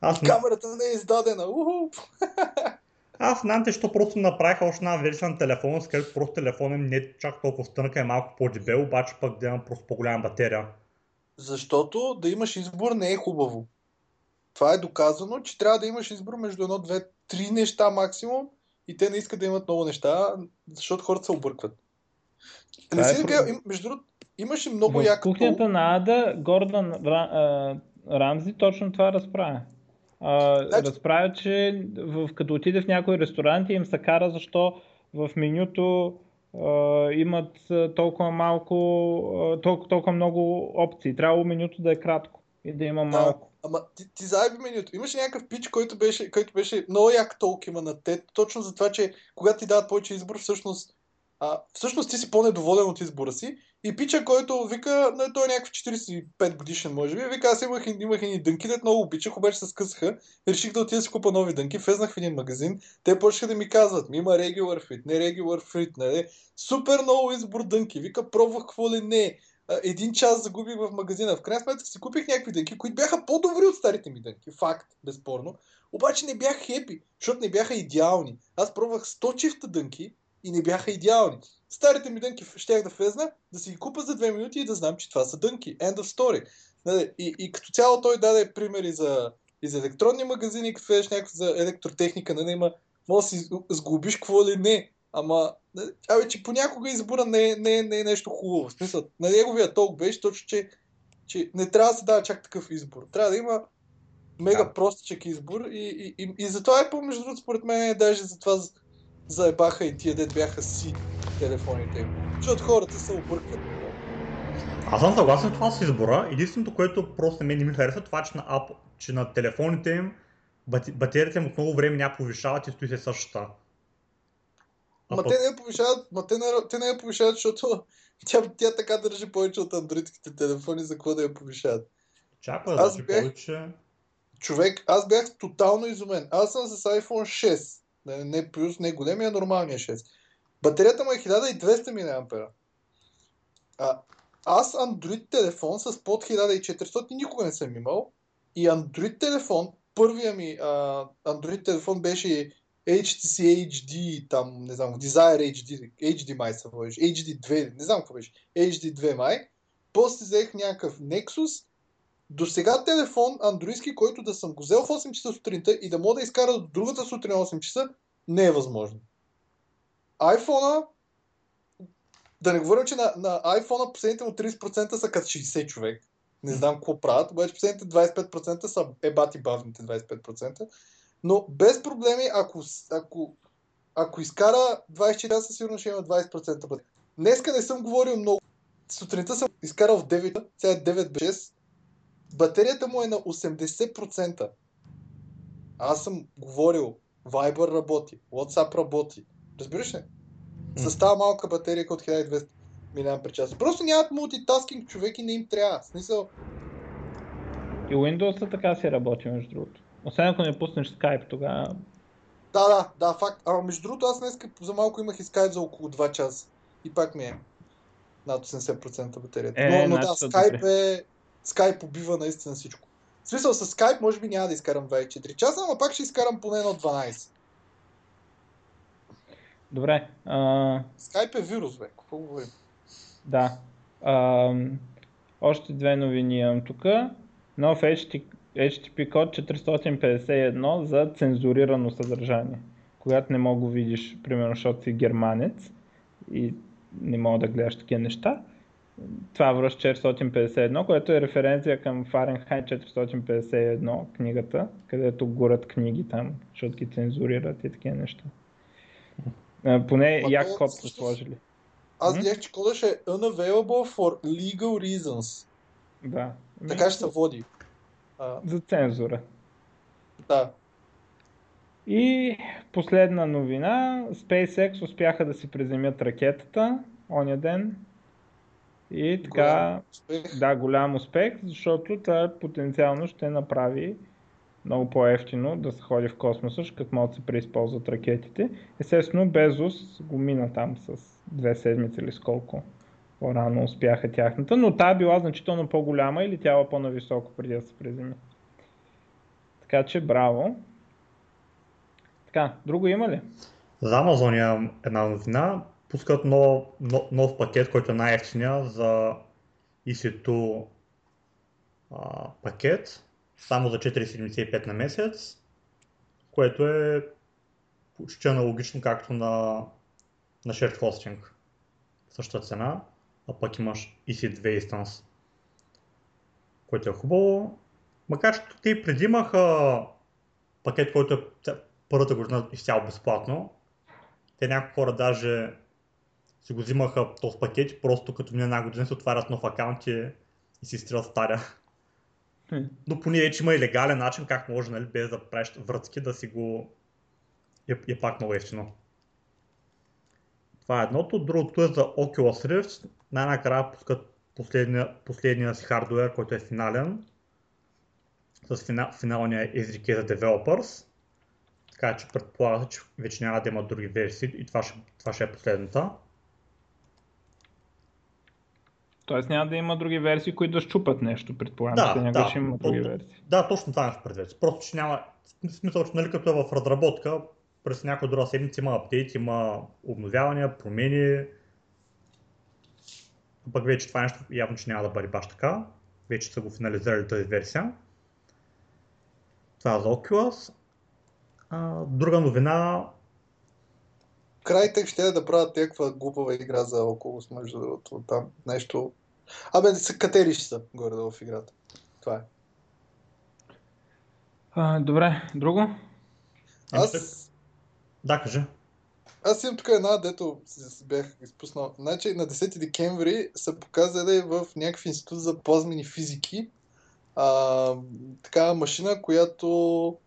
Аз, Камерата не е издадена. Уху! аз знам те, що просто направиха още една версия на телефона, с където просто телефонът им не е чак толкова стънка, е малко по-дебел, обаче пък да има просто по-голяма батерия. Защото да имаш избор не е хубаво. Това е доказано, че трябва да имаш избор между едно, две, три неща максимум и те не искат да имат много неща, защото хората се объркват. Не си е да про- кажа, им- между другото, имаше много в яка кухнята на Ада Гордан Рамзи точно това разправя. А, Значи- разправя, че в, като отиде в някой ресторант и им се кара защо в менюто а, имат толкова малко, толкова, толкова много опции. Трябвало менюто да е кратко и да има малко. Ама ти, ти заеби менюто. Имаше някакъв пич, който беше, който беше много як толк има на те, точно за това, че когато ти дадат повече избор, всъщност, а, всъщност ти си по-недоволен от избора си. И пича, който вика, на той е някакъв 45 годишен, може би, вика, аз имах, имах едни дънки, дет много обичах, обаче се скъсаха. Реших да отида да си купа нови дънки, влезнах в един магазин, те почнаха да ми казват, ми има regular fit, не regular fit, нали? Супер много избор дънки, вика, пробвах какво ли не. Един час загубих в магазина. В крайна сметка си купих някакви дънки, които бяха по-добри от старите ми дънки. Факт, безспорно. Обаче не бях хепи, защото не бяха идеални. Аз пробвах 100 чифта дънки и не бяха идеални. Старите ми дънки щях да влезна, да си ги купа за 2 минути и да знам, че това са дънки. End of story. Нали, И, и като цяло той даде примери за, и за електронни магазини, като влезеш някакво за електротехника, нали, има, може да си сглобиш какво ли не. Ама, нали, абе, че понякога избора не не, не е нещо хубаво. В смисъл, на неговия толк беше точно, че, че не трябва да се дава чак такъв избор. Трябва да има мега Да. простичък избор и, и, и, и затова е по между другото, според мен, даже затова з- заебаха и тия дет бяха си телефоните им. Защото хората се объркват. Аз съм съгласен това с избора. Единственото, което просто мен не ми харесва, това, че на, Apple, че на телефоните им батерията им от много време няма повишават и стои се същата. А Ма пък- те не я повишават, ма те не, те не я повишават, защото тя, тя така държи повече от андроидските телефони, за какво да я повишават. Чакай, значи бях- повече. Човек, аз бях тотално изумен. Аз съм с iPhone 6. Не, не плюс, не големия, нормалния 6. Батерията му е 1200 мА. А, аз Android телефон с под 1400 никога не съм имал. И Android телефон, първия ми а, Android телефон беше HTC HD, там, не знам, Desire HD, HD май се водиш, HD2, не знам какво беше, HD2 май. После взех някакъв Nexus, до сега телефон, андроидски, който да съм го взел в 8 часа сутринта и да мога да изкара до другата сутрин 8 часа, не е възможно. iPhone да не говорим, че на, на iPhone последните му 30% са като 60 човек. Не знам какво правят, обаче последните 25% са ебати бавните 25%. Но без проблеми, ако, ако, ако изкара 24 часа, сигурно ще има 20% бъде. Днеска не съм говорил много. Сутринта съм изкарал в 9, сега е 9 без 6. Батерията му е на 80%. Аз съм говорил, Viber работи, WhatsApp работи. Разбираш ли? С тази малка батерия от 1200 мАч. Просто нямат мултитаскинг човек и не им трябва. Смисъл, И Windows така си работи, между другото. Освен ако не пуснеш Skype, тогава... да, да, да, факт. Ама между другото, аз днес за малко имах и Skype за около 2 часа. И пак ми е над 80% батерията. Е, но, но значи да, Skype е... Skype убива наистина всичко. В смисъл, с Skype може би няма да изкарам 24 часа, но пак ще изкарам поне едно 12. Добре, а, Skype е вирус, бе. Какво говорим? да. А, още две новини имам тук. Нов HT, HTTP код 451 за цензурирано съдържание. Когато не мога го видиш, примерно, защото си германец и не мога да гледаш такива неща, това връща 451, което е референция към Fahrenheit 451 книгата, където горят книги там, защото ги цензурират и такива неща. А, Поне як код са сложили. Аз гледах, че кода ще е unavailable for legal reasons. Да. Така ще се води. А, За цензура. да. И последна новина, SpaceX успяха да си приземят ракетата оня ден. И така, Голям да, голям успех, защото това потенциално ще направи много по-ефтино да се ходи в космоса, като могат да се преизползват ракетите. Естествено, Безос го мина там с две седмици или с колко по-рано успяха тяхната, но тя била значително по-голяма или тя била по-нависоко преди да се приземи. Така че браво. Така, друго има ли? За Amazon имам една новина. Пускат нов, нов, нов пакет, който е най-ефтиния за EC2 а, пакет, само за 4,75 на месец, което е почти аналогично както на, на Shared Hosting. Същата цена, а пък имаш EC2 Instance, което е хубаво. Макар че те преди имаха пакет, който е първата година изцяло безплатно. Те някои хора даже си го взимаха този пакет и просто като мине една година се отварят нов акаунт и, и си изтрят стария. Хм. Но поне вече има и легален начин как може, нали, без да правиш връзки, да си го... е, е пак много ефтино. Това е едното. Другото е за Oculus Rift. Най-накрая пускат последния, последния си хардуер, който е финален. С фина, финалния SDK за developers. Така че предполага че вече няма да има други версии и това ще, това ще е последната. Тоест няма да има други версии, които да щупат нещо, предполагам. Да, да. ще има други версии. Да, точно това имах предвид. Просто, че няма смисъл, че нали, като е в разработка, през някоя друга седмица има апдейт, има обновявания, промени. А Пък вече това нещо явно, че няма да бъде баш така. Вече са го финализирали тази версия. Това е за Oculus. А, друга новина, Crytek ще е да правят някаква глупава игра за Oculus, между другото. Там нещо... Абе, са катери ще са горе в играта. Това е. А, добре, друго? Аз, да, кажи. аз имам тук една, дето бях изпуснал. Значи на 10 декември са показали в някакъв институт за плазмени физики а, такава машина, която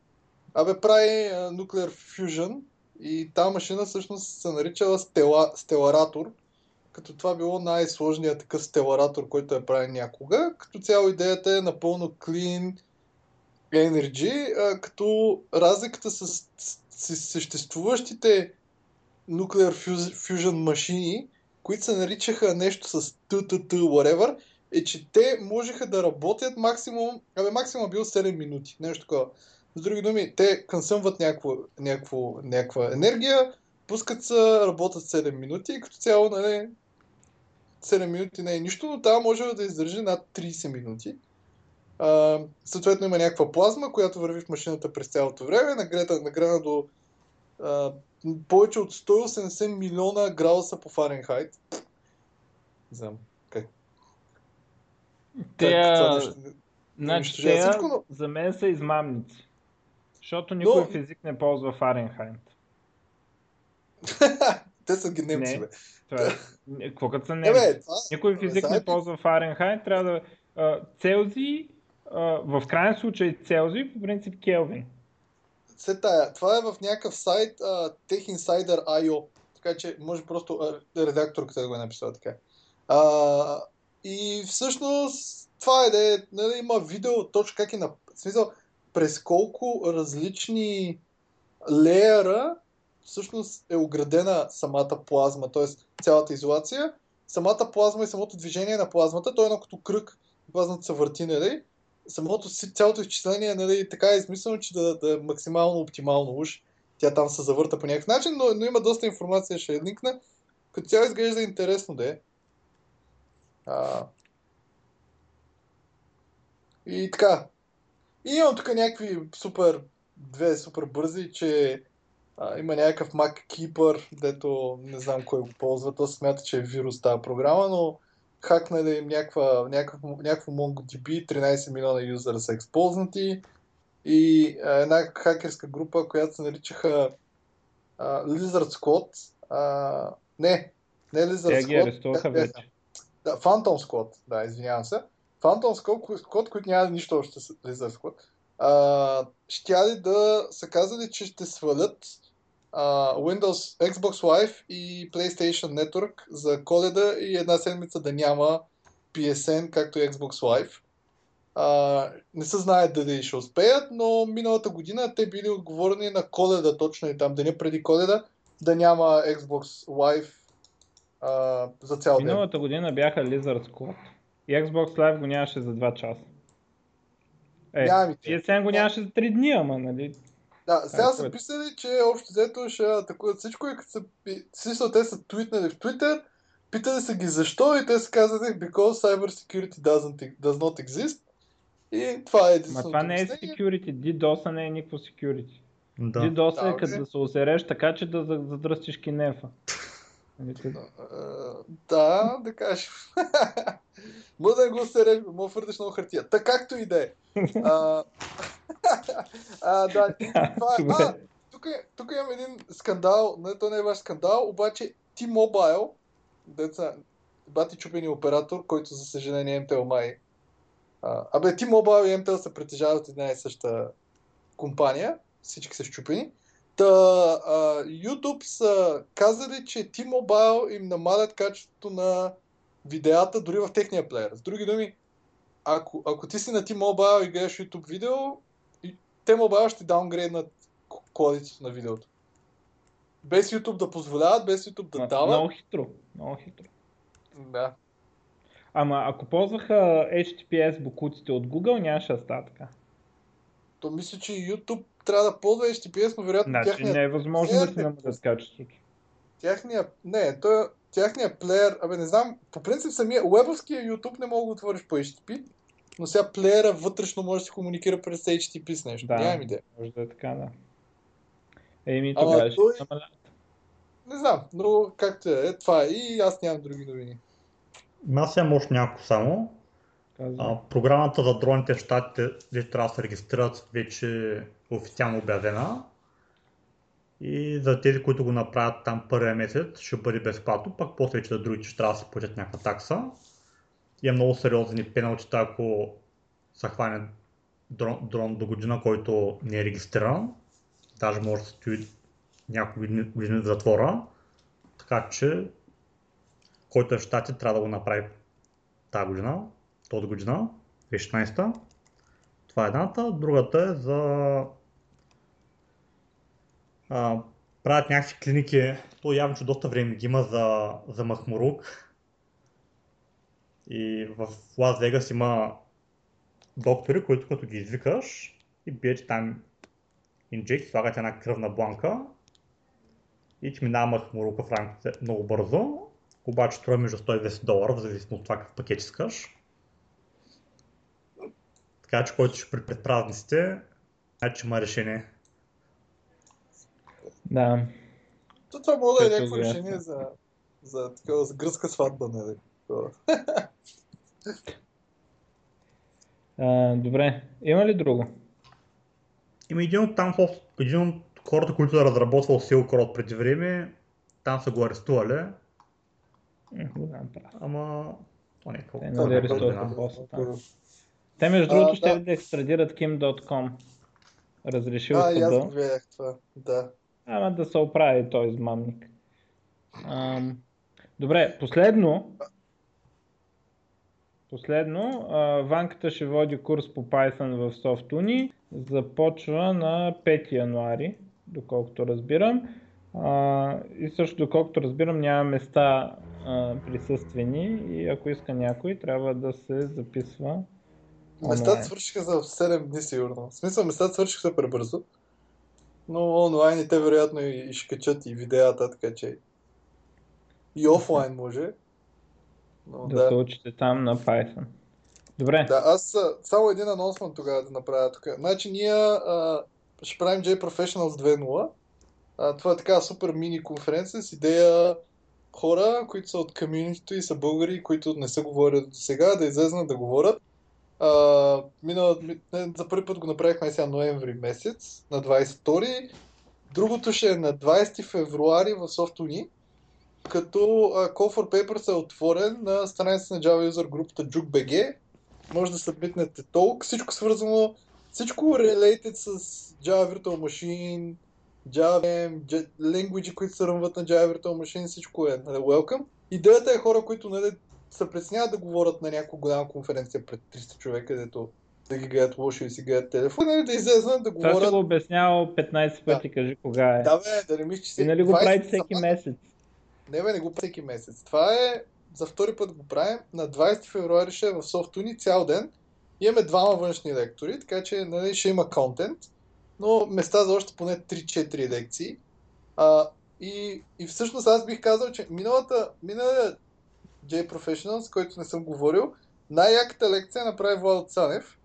абе прави а, Nuclear Fusion И тази машина всъщност се наричала стела, стеларатор, като това било най-сложният такъв стеларатор, който е правен някога. Като цяло идеята е напълно clean energy, като разликата с, с, с съществуващите Nuclear Fusion машини, които се наричаха нещо с ТТТ, whatever, е, че те можеха да работят максимум, абе максимум бил 7 минути, нещо такова. С други думи, те консъмват някаква, някаква енергия, пускат се, работят 7 минути и като цяло, нали, 7 минути не е нищо, но това може да издържи над 30 минути. А, съответно има някаква плазма, която върви в машината през цялото време, нагрета, нагрена до а, повече от 180 милиона градуса по Фаренхайт. Не знам как. Те, значи, те, всичко, но- за мен са измамници. Защото никой Но- физик не ползва Фаренхайт. [laughs] Те са ги немци, Не. бе. Това е... Какво като са Е, немци? бе, това... Никой физик не ползва Фаренхайт, трябва да... а, а, в крайен случай Целзий, по принцип Келвин. Се тая. Това е в някакъв сайт TechInsider.io. Така че може просто а, редакторката да го е написала така. А, и всъщност това е да е, нали, има видео точно как е на... В смисъл, през колко различни леера всъщност е оградена самата плазма, т.е. цялата изолация. Самата плазма и самото движение на плазмата, то е едно като кръг, плазмата се върти, нали? самото цялото изчисление нали, така е измислено, че да, да е максимално оптимално уж. Тя там се завърта по някакъв начин, но, но има доста информация, ще линкна. Като цяло изглежда интересно да е. А... И така. И имам тук някакви супер, две супер бързи, че а, има някакъв Mac Keeper, дето не знам кой го ползва. То смята, че е вирус тази програма, но хакнали им някаква, някакъв, някакво MongoDB, 13 милиона юзера са експознати и а, една хакерска група, която се наричаха а, Lizard Squad. А, не, не Lizard Те Squad. ги арестуваха вече. Да, Phantom Squad, да, извинявам се. Phantom Squad, Squad които няма нищо общо с Lizard Squad, а, щяли да са казали, че ще свалят а, Windows, Xbox Live и PlayStation Network за коледа и една седмица да няма PSN, както и Xbox Live. А, не се знае дали ще успеят, но миналата година те били отговорни на коледа, точно и там, деня преди коледа, да няма Xbox Live а, за цял ден. Миналата година бяха Lizard Squad. И Xbox Live го нямаше за 2 часа. Е, идея. PSN го нямаше за 3 дни, ама, нали? Да, сега е са което. писали, че общо взето ще атакуват всичко и като са, смисъл, те са твитнали в Twitter, питали са ги защо и те са казали because cyber security doesn't, does not exist. И това е Ма единственото това не е security. DDoS не е никакво security. Да. DDoS Да, е като да се осереш така, че да за- задръстиш кинефа. [laughs] Да, да [laughs] да не го сереш, може да фърдеш много хартия. Така както и да е. [laughs] Да, [laughs] е. Тук, е- имам един скандал, не, то не е ваш скандал, обаче T-Mobile, деца, бати чупени оператор, който за съжаление MTL май. А, абе, T-Mobile и MTL се притежават една и съща компания, всички са щупени. Та, а, YouTube са казали, че T-Mobile им намалят качеството на видеята дори в техния плеер. С други думи, ако, ако ти си на T-Mobile и гледаш YouTube видео, T-Mobile ще даунгрейднат quality на видеото. Без YouTube да позволяват, без YouTube да Ма, дават. Много хитро. Много хитро. Да. Ама ако ползваха HTTPS букуците от Google, нямаше да става така. То мисля, че YouTube трябва да ползва HTTPS, но вероятно Значи тяхния, не е възможно да си не намалят качеството. тяхния, не, то, тяхния плеер, абе не знам, по принцип самия уебовския YouTube не мога да отвориш по HTTP, но сега плеера вътрешно може да се комуникира през HTTP с нещо. Да. Нямам идея. Може да е така, да. Еми, тогава ще той- намалят. Не знам, но както е, е, това е. И аз нямам други новини. Аз имам още няколко само. Казвам. А, програмата за дроните в щатите, де трябва да се регистрират, вече е официално обявена. И за тези, които го направят там първия месец, ще бъде безплатно, пък после вече за другите ще трябва да се платят някаква такса. И е много сериозни пеналчета, ако се хване дрон, дрон до година, който не е регистриран. Даже може да стои няколко години, в затвора, така че който е в щати трябва да го направи тази година, този година, 2016. Това е едната. Другата е за правят някакви клиники, то явно, че доста време ги има за, за Махмурук. И в Лас Вегас има доктори, които като ги извикаш и бият там инжекции, слагат една кръвна бланка и ти минава Махмурука в рамките много бързо. Обаче струва между 120 долара, в зависимост от това какъв пакет искаш. Така че който ще при предпразниците, значи има решение. Да. То това мога да е някакво е решение за, за, такова, за гръцка сватба, нали? А, добре. Има ли друго? Има един от там, един от хората, които е разработвал Silk Road преди време, там са го арестували, прав. ама... То не е колко. Те нали не е година. боса там. Те между другото ще да. да екстрадират Kim.com. Разрешил А, и аз гледах това. Да. Ама да се оправи той измамник. Ам, добре, последно. Последно, а, Ванката ще води курс по Python в SoftUni. Започва на 5 януари, доколкото разбирам. А, и също доколкото разбирам няма места а, присъствени и ако иска някой трябва да се записва Местата свършиха за 7 дни сигурно. В смисъл, местата свършиха супер бързо. Но онлайн и те вероятно и, ще качат и видеята, така че и офлайн може. Но да, да. се учите там на Python. Добре, Да, аз само един анонсмент тогава да направя тук. Значи ние а, ще правим J Professionals 2.0. А, това е така супер мини конференция с идея хора, които са от комьюнитито и са българи, които не са говорили до сега, да излезнат да говорят. А, минала, ми- не, за първи път го направихме сега ноември месец, на 22. Другото ще е на 20 февруари в SoftUni, като а, Call for Papers е отворен на страницата на Java User групата JukeBG. Може да събитнете толк, всичко свързано, всичко related с Java Virtual Machine, Java, language, които се ръмват на Java Virtual Machine, всичко е нали, welcome. Идеята е хора, които нали, се притесняват да говорят на някаква голяма конференция пред 300 човека, където да ги гледат лошо и си гледат телефон, нали, да излезнат да това си говорят. го обяснявал 15 пъти, кажи кога е. Да, бе, да не мислиш, че И нали го 20 правите всеки месец? Не, бе, не го всеки месец. Това е за втори път го правим. На 20 февруари ще е в SoftUni цял ден. Имаме двама външни лектори, така че нали, ще има контент, но места за още поне 3-4 лекции. А, и, и всъщност аз бих казал, че миналата, миналия J Professionals, който не съм говорил, най-яката лекция направи Владо Цанев.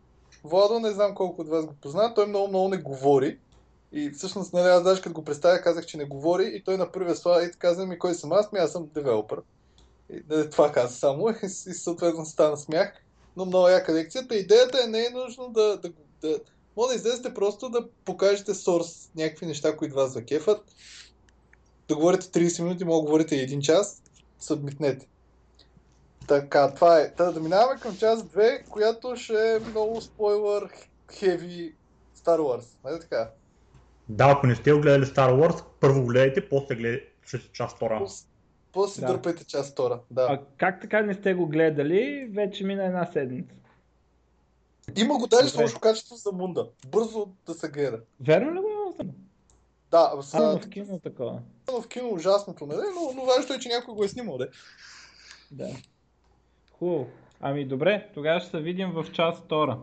Владо не знам колко от вас го познава, той много много не говори. И всъщност, нали, аз даже като го представя, казах, че не говори и той на първия слайд каза ми кой съм аз, ми аз съм девелопър. И, нали, това каза само [laughs] и, съответно стана смях. Но много яка лекцията. Идеята е не е нужно да, да, да може да излезете просто да покажете сорс, някакви неща, които вас закефат. Да говорите 30 минути, мога да говорите и 1 час, съдмитнете. Така, това е. Та да минаваме към част 2, която ще е много спойлър, хеви Star Wars. Нали така? Да, ако не сте го гледали Star Wars, първо го гледайте, после гледайте част втора. Пос- После Да. дърпайте част втора. Да. А как така не сте го гледали? Вече мина една седмица. Има го даже с лошо качество за мунда. Бързо да се гледа. Верно ли го има? Да, с, Само в кино такова. в кино ужасното, нали? Но, но важното е, че някой го е снимал, де. Да. Хубаво. Ами добре, тогава ще се видим в част втора.